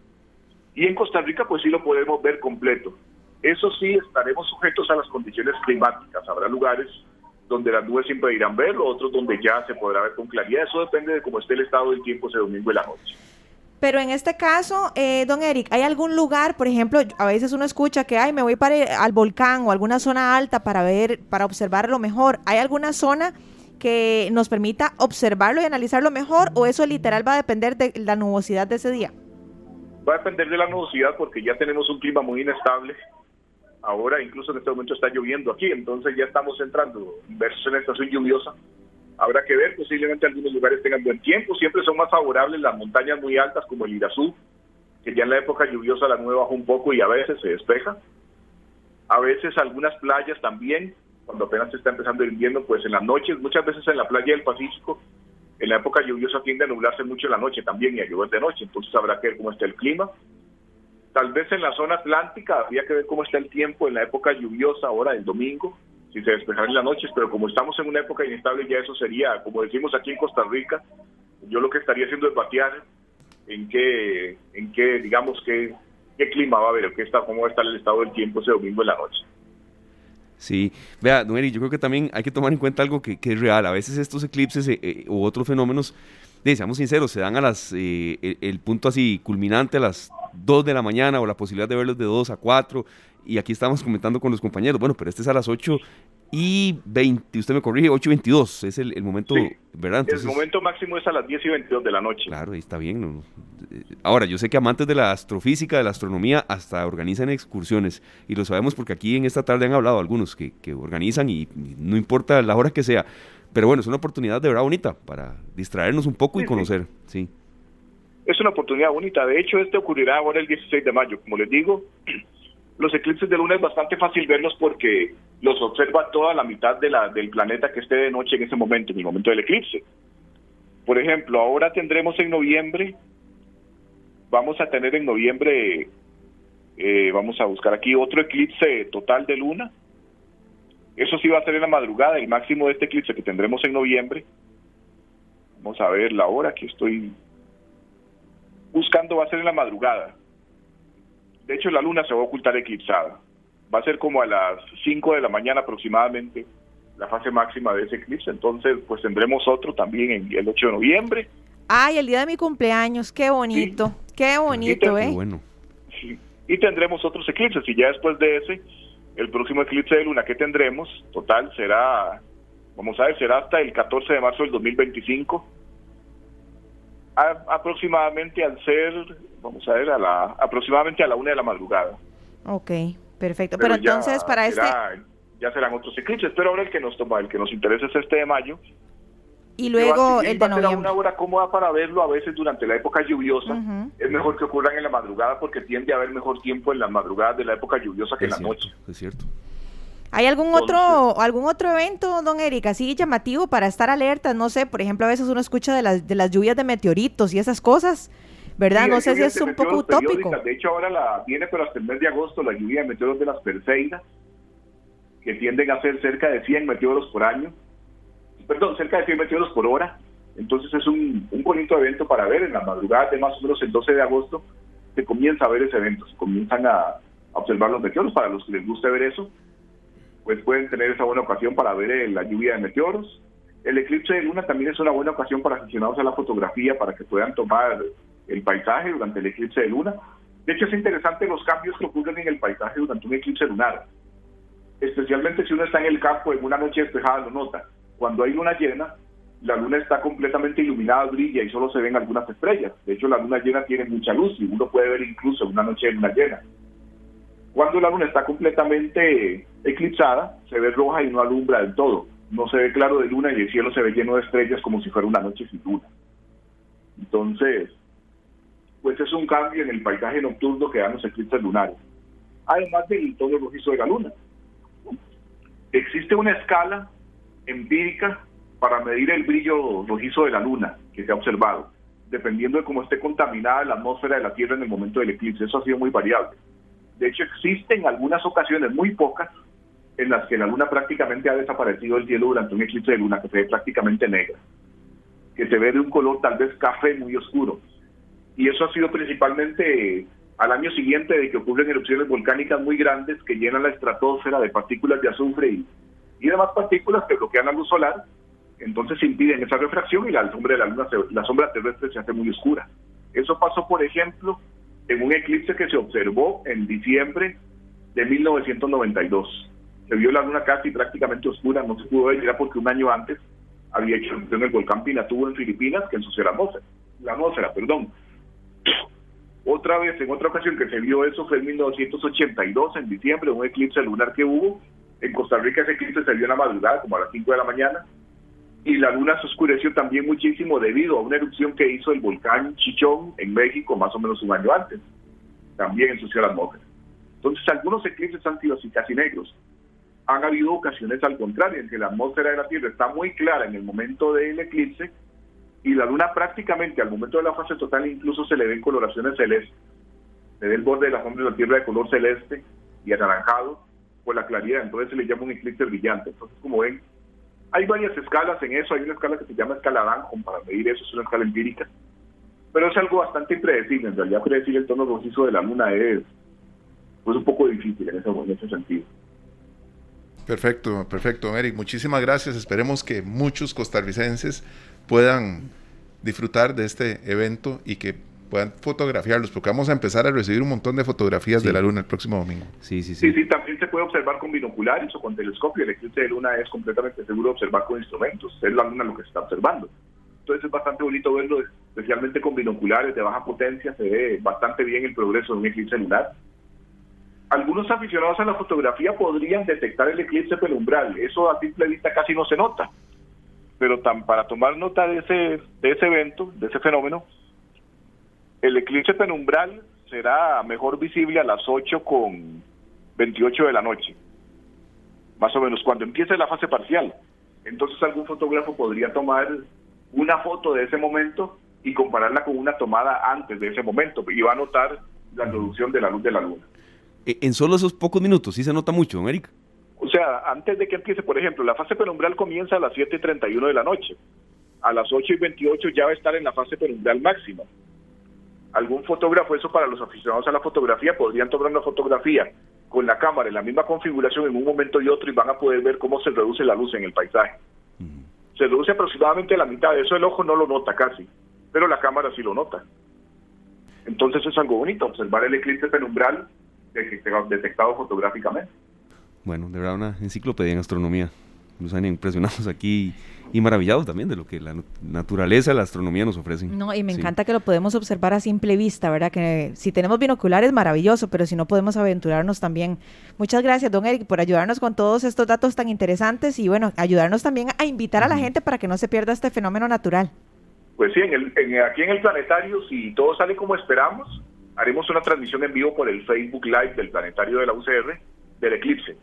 Y en Costa Rica, pues sí lo podemos ver completo. Eso sí, estaremos sujetos a las condiciones climáticas. Habrá lugares donde las nubes siempre irán verlo, otros donde ya se podrá ver con claridad. Eso depende de cómo esté el estado del tiempo ese domingo y la noche. Pero en este caso, eh, don Eric, ¿hay algún lugar, por ejemplo, a veces uno escucha que, ay, me voy para al volcán o alguna zona alta para ver, para observarlo mejor? ¿Hay alguna zona que nos permita observarlo y analizarlo mejor o eso literal va a depender de la nubosidad de ese día? Va a depender de la nubosidad porque ya tenemos un clima muy inestable. Ahora incluso en este momento está lloviendo aquí, entonces ya estamos entrando inversos en estación lluviosa. Habrá que ver, posiblemente algunos lugares tengan buen tiempo, siempre son más favorables las montañas muy altas como el Irazú, que ya en la época lluviosa la nube baja un poco y a veces se despeja. A veces algunas playas también, cuando apenas se está empezando el invierno, pues en las noches, muchas veces en la playa del Pacífico, en la época lluviosa tiende a nublarse mucho la noche también y a llover de noche, entonces habrá que ver cómo está el clima. Tal vez en la zona atlántica habría que ver cómo está el tiempo en la época lluviosa, ahora el domingo, si se despejan en las noches, pero como estamos en una época inestable, ya eso sería, como decimos aquí en Costa Rica, yo lo que estaría haciendo es batear en qué, en qué digamos, qué, qué clima va a haber, qué está, cómo va a estar el estado del tiempo ese domingo en la noche. Sí, vea, Don yo creo que también hay que tomar en cuenta algo que, es real. A veces estos eclipses eh, eh, u otros fenómenos, seamos sinceros, se dan a las, eh, el, punto así culminante a las 2 de la mañana o la posibilidad de verlos de 2 a 4. Y aquí estamos comentando con los compañeros, bueno, pero este es a las 8 y 20, usted me corrige, 8 y 22 es el, momento, ¿verdad? el momento máximo es a las 10 y 22 de la noche. Claro, ahí está bien. Ahora, yo sé que amantes de la astrofísica, de la astronomía, hasta organizan excursiones. Y lo sabemos porque aquí en esta tarde han hablado algunos que, organizan y, no importa la hora que sea. Pero bueno, es una oportunidad de verdad bonita para distraernos un poco y conocer, sí. Es una oportunidad bonita. De hecho, este ocurrirá ahora el 16 de mayo. Como les digo, los eclipses de luna es bastante fácil verlos porque los observa toda la mitad de la, del planeta que esté de noche en ese momento, en el momento del eclipse. Por ejemplo, ahora tendremos en noviembre, vamos a tener en noviembre, eh, vamos a buscar aquí otro eclipse total de luna. Eso sí va a ser en la madrugada, el máximo de este eclipse que tendremos en noviembre. Vamos a ver la hora que estoy buscando, va a ser en la madrugada de hecho, la luna se va a ocultar eclipsada. Va a ser como a las 5 de la mañana aproximadamente la fase máxima de ese eclipse. Entonces, pues tendremos otro también en el 8 de noviembre. Ay, el día de mi cumpleaños, qué bonito, qué bonito, ¿eh? Bueno. Y tendremos otros eclipses y ya después de ese, el próximo eclipse de luna que tendremos, total, será, vamos a ver, será hasta el 14 de marzo del 2025 aproximadamente al ser, vamos a ver, a la, aproximadamente a la una de la madrugada. Ok, perfecto. Pero, entonces para este... Ya serán otros eclipses, pero ahora el que nos toma, el que nos interesa es este de mayo. Y luego el de noviembre. una hora cómoda para verlo a veces durante la época lluviosa. Es mejor que ocurran en la madrugada porque tiende a haber mejor tiempo en las madrugadas de la época lluviosa que en la noche. Es cierto. ¿Hay algún otro algún otro evento, don Eric, así llamativo para estar alerta? No sé, por ejemplo, a veces uno escucha de las, de las lluvias de meteoritos y esas cosas, ¿verdad? no sé si es un poco utópico. De hecho, ahora la, viene pero hasta el mes de agosto la lluvia de meteoros de las Perseidas, que tienden a ser cerca de 100 meteoros por año. Perdón, cerca de 100 meteoros por hora. Entonces es un, un bonito evento para ver en la madrugada de más o menos el 12 de agosto se comienza a ver ese evento, se comienzan a, observar los meteoros para los que les guste ver eso pues pueden tener esa buena ocasión para ver la lluvia de meteoros. El eclipse de luna también es una buena ocasión para aficionados a la fotografía, para que puedan tomar el paisaje durante el eclipse de luna. De hecho, es interesante los cambios que ocurren en el paisaje durante un eclipse lunar. Especialmente si uno está en el campo en una noche despejada, lo nota. Cuando hay luna llena, la luna está completamente iluminada, brilla y solo se ven algunas estrellas. De hecho, la luna llena tiene mucha luz y uno puede ver incluso una noche de luna llena. Cuando la luna está completamente eclipsada, se ve roja y no alumbra del todo. No se ve claro de luna y el cielo se ve lleno de estrellas como si fuera una noche sin luna. Entonces, pues es un cambio en el paisaje nocturno que dan los eclipses lunares. Además del tono rojizo de la luna. Existe una escala empírica para medir el brillo rojizo de la luna que se ha observado, dependiendo de cómo esté contaminada la atmósfera de la Tierra en el momento del eclipse. Eso ha sido muy variable. De hecho, existen algunas ocasiones, muy pocas, en las que la luna prácticamente ha desaparecido del cielo durante un eclipse de luna que se ve prácticamente negra, que se ve de un color tal vez café muy oscuro. Y eso ha sido principalmente al año siguiente de que ocurren erupciones volcánicas muy grandes que llenan la estratosfera de partículas de azufre y, y demás partículas que bloquean la luz solar, entonces impiden esa refracción y la sombra de la luna, la sombra terrestre se hace muy oscura. Eso pasó, por ejemplo, en un eclipse que se observó en diciembre de 1992. Se vio la luna casi prácticamente oscura, no se pudo ver, era porque un año antes había hecho en el volcán Pinatubo en Filipinas que ensució la atmósfera, la atmósfera, perdón. Otra vez, en otra ocasión que se vio eso fue en 1982, en diciembre, un eclipse lunar que hubo. En Costa Rica ese eclipse se vio en la madrugada, como a las 5 de la mañana, y la luna se oscureció también muchísimo debido a una erupción que hizo el volcán Chichón en México más o menos un año antes. También ensució la atmósfera. Entonces, algunos eclipses han sido así casi negros. Han habido ocasiones al contrario, en que la atmósfera de la Tierra está muy clara en el momento del eclipse y la luna prácticamente al momento de la fase total incluso se le ven coloraciones celestes. Se ve el borde de la sombra de la Tierra de color celeste y anaranjado por la claridad, entonces se le llama un eclipse brillante. Entonces, como ven, hay varias escalas en eso, hay una escala que se llama escala Danjon para medir eso, es una escala empírica, pero es algo bastante impredecible, en realidad predecir el tono rojizo de la luna es pues, un poco difícil en ese, en ese sentido. Perfecto, perfecto, Eric. Muchísimas gracias. Esperemos que muchos costarricenses puedan disfrutar de este evento y que puedan fotografiarlos, porque vamos a empezar a recibir un montón de fotografías de la luna el próximo domingo. Sí, sí, sí. Sí, sí, también se puede observar con binoculares o con telescopio. El eclipse de luna es completamente seguro observar con instrumentos. Es la luna lo que se está observando. Entonces es bastante bonito verlo, especialmente con binoculares de baja potencia. Se ve bastante bien el progreso de un eclipse lunar. Algunos aficionados a la fotografía podrían detectar el eclipse penumbral. Eso a simple vista casi no se nota. Pero tan, para tomar nota de ese, de ese evento, de ese fenómeno, el eclipse penumbral será mejor visible a las 8 con 28 de la noche, más o menos cuando empiece la fase parcial. Entonces algún fotógrafo podría tomar una foto de ese momento y compararla con una tomada antes de ese momento y va a notar la reducción de la luz de la luna. E, en solo esos pocos minutos, sí se nota mucho, América. O sea, antes de que empiece, por ejemplo, la fase penumbral comienza a las 7 y 31 de la noche. A las 8 y 28 ya va a estar en la fase penumbral máxima algún fotógrafo, eso para los aficionados a la fotografía, podrían tomar una fotografía con la cámara en la misma configuración en un momento y otro y van a poder ver cómo se reduce la luz en el paisaje. Se reduce aproximadamente a la mitad, de eso el ojo no lo nota casi, pero la cámara sí lo nota. Entonces es algo bonito, observar el eclipse penumbral detectado fotográficamente. Bueno, de verdad una enciclopedia en astronomía. Nos han impresionado aquí y maravillados también de lo que la naturaleza, la astronomía nos ofrecen. No, y me encanta que lo podemos observar a simple vista, ¿verdad? Que si tenemos binoculares, maravilloso, pero si no podemos aventurarnos también. Muchas gracias, don Eric, por ayudarnos con todos estos datos tan interesantes y bueno, ayudarnos también a invitar a la gente para que no se pierda este fenómeno natural. Pues sí, en el, aquí en el planetario, si todo sale como esperamos, haremos una transmisión en vivo por el Facebook Live del planetario de la UCR del eclipse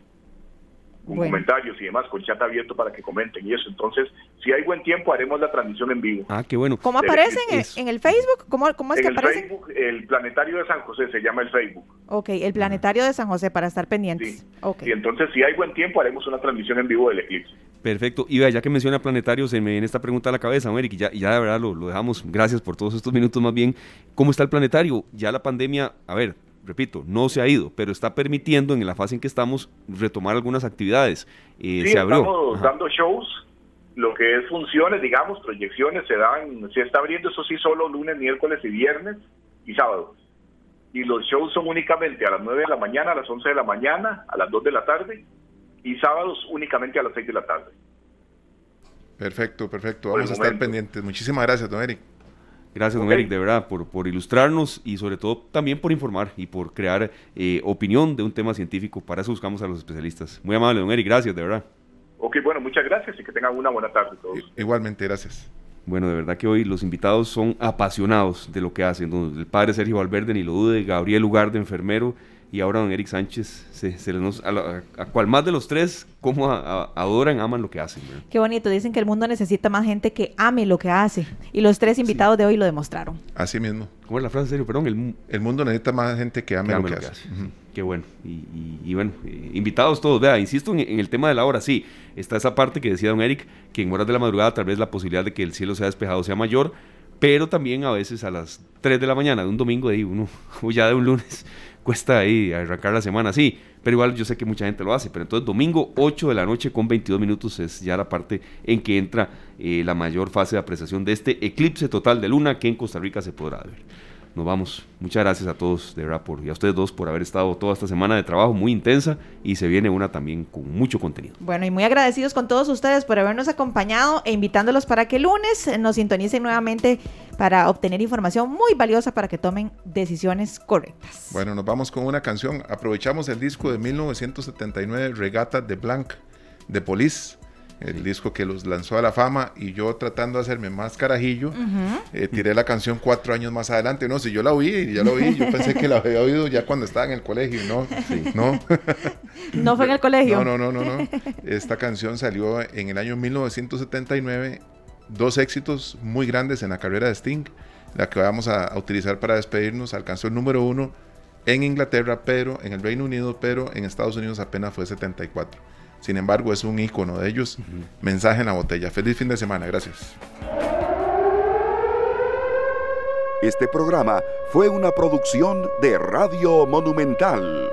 con comentarios y demás, con chat abierto para que comenten y eso. Entonces, si hay buen tiempo, haremos la transmisión en vivo. Ah, qué bueno. ¿Cómo aparecen en, el Facebook? ¿Cómo, cómo es en que el Facebook, el Planetario de San José se llama el Facebook. Ok, el Planetario de San José para estar pendientes. Sí. Okay. Y entonces, si hay buen tiempo, haremos una transmisión en vivo del eclipse. Perfecto. Y ya que menciona Planetario, se me viene esta pregunta a la cabeza, Eric, y ya, ya de verdad lo, lo dejamos. Gracias por todos estos minutos más bien. ¿Cómo está el Planetario? Ya la pandemia, a ver, repito, no se ha ido, pero está permitiendo en la fase en que estamos retomar algunas actividades. Eh, se abrió. Estamos dando shows, lo que es funciones, digamos, proyecciones, se dan, se está abriendo eso sí solo lunes, miércoles y viernes y sábado. Y los shows son únicamente a las 9 de la mañana, a las 11 de la mañana, a las 2 de la tarde y sábados únicamente a las 6 de la tarde. Perfecto, perfecto. Vamos a estar pendientes. Muchísimas gracias, don Eric. Gracias, don Eric, de verdad, por, por ilustrarnos y sobre todo también por informar y por crear eh, opinión de un tema científico. Para eso buscamos a los especialistas. Muy amable, don Eric, gracias, de verdad. Ok, bueno, muchas gracias y que tengan una buena tarde todos. Igualmente, gracias. Bueno, de verdad que hoy los invitados son apasionados de lo que hacen. El padre Sergio Valverde, ni lo dude, Gabriel Lugar de enfermero, y ahora don Eric Sánchez, se, se les, a, a, cual más de los tres, cómo adoran, aman lo que hacen. Qué bonito, dicen que el mundo necesita más gente que ame lo que hace, y los tres invitados de hoy lo demostraron. Así mismo. ¿Cómo es la frase, serio? Perdón, el, el mundo necesita más gente que ame, lo, que hace. Qué bueno. Y, bueno, eh, invitados todos. Vea, insisto en, el tema de la hora. Sí, está esa parte que decía don Eric, que en horas de la madrugada tal vez la posibilidad de que el cielo sea despejado sea mayor, pero también a veces a las 3 de la mañana de un domingo, de uno, o ya de un lunes, cuesta ahí arrancar la semana, sí, pero igual yo sé que mucha gente lo hace, pero entonces domingo 8 de la noche con 22 minutos es ya la parte en que entra eh, la mayor fase de apreciación de este eclipse total de luna que en Costa Rica se podrá ver nos vamos. Muchas gracias a todos, de verdad, por, y a ustedes dos por haber estado toda esta semana de trabajo muy intensa y se viene una también con mucho contenido. Bueno, y muy agradecidos con todos ustedes por habernos acompañado e invitándolos para que el lunes nos sintonicen nuevamente para obtener información muy valiosa para que tomen decisiones correctas. Bueno, nos vamos con una canción. Aprovechamos el disco de 1979, Regata de Blanc, de Police el disco que los lanzó a la fama y yo tratando de hacerme más carajillo, eh, tiré la canción cuatro años más adelante. No, si yo la oí, ya la oí, yo pensé que la había oído ya cuando estaba en el colegio, no, no. no fue en el colegio. No, no, no, no, no. Esta canción salió en el año 1979, dos éxitos muy grandes en la carrera de Sting, la que vamos a, utilizar para despedirnos, alcanzó el número uno en Inglaterra, pero en el Reino Unido, pero en Estados Unidos apenas fue 74. Sin embargo, es un icono de ellos. Mensaje en la botella. Feliz fin de semana. Gracias. Este programa fue una producción de Radio Monumental.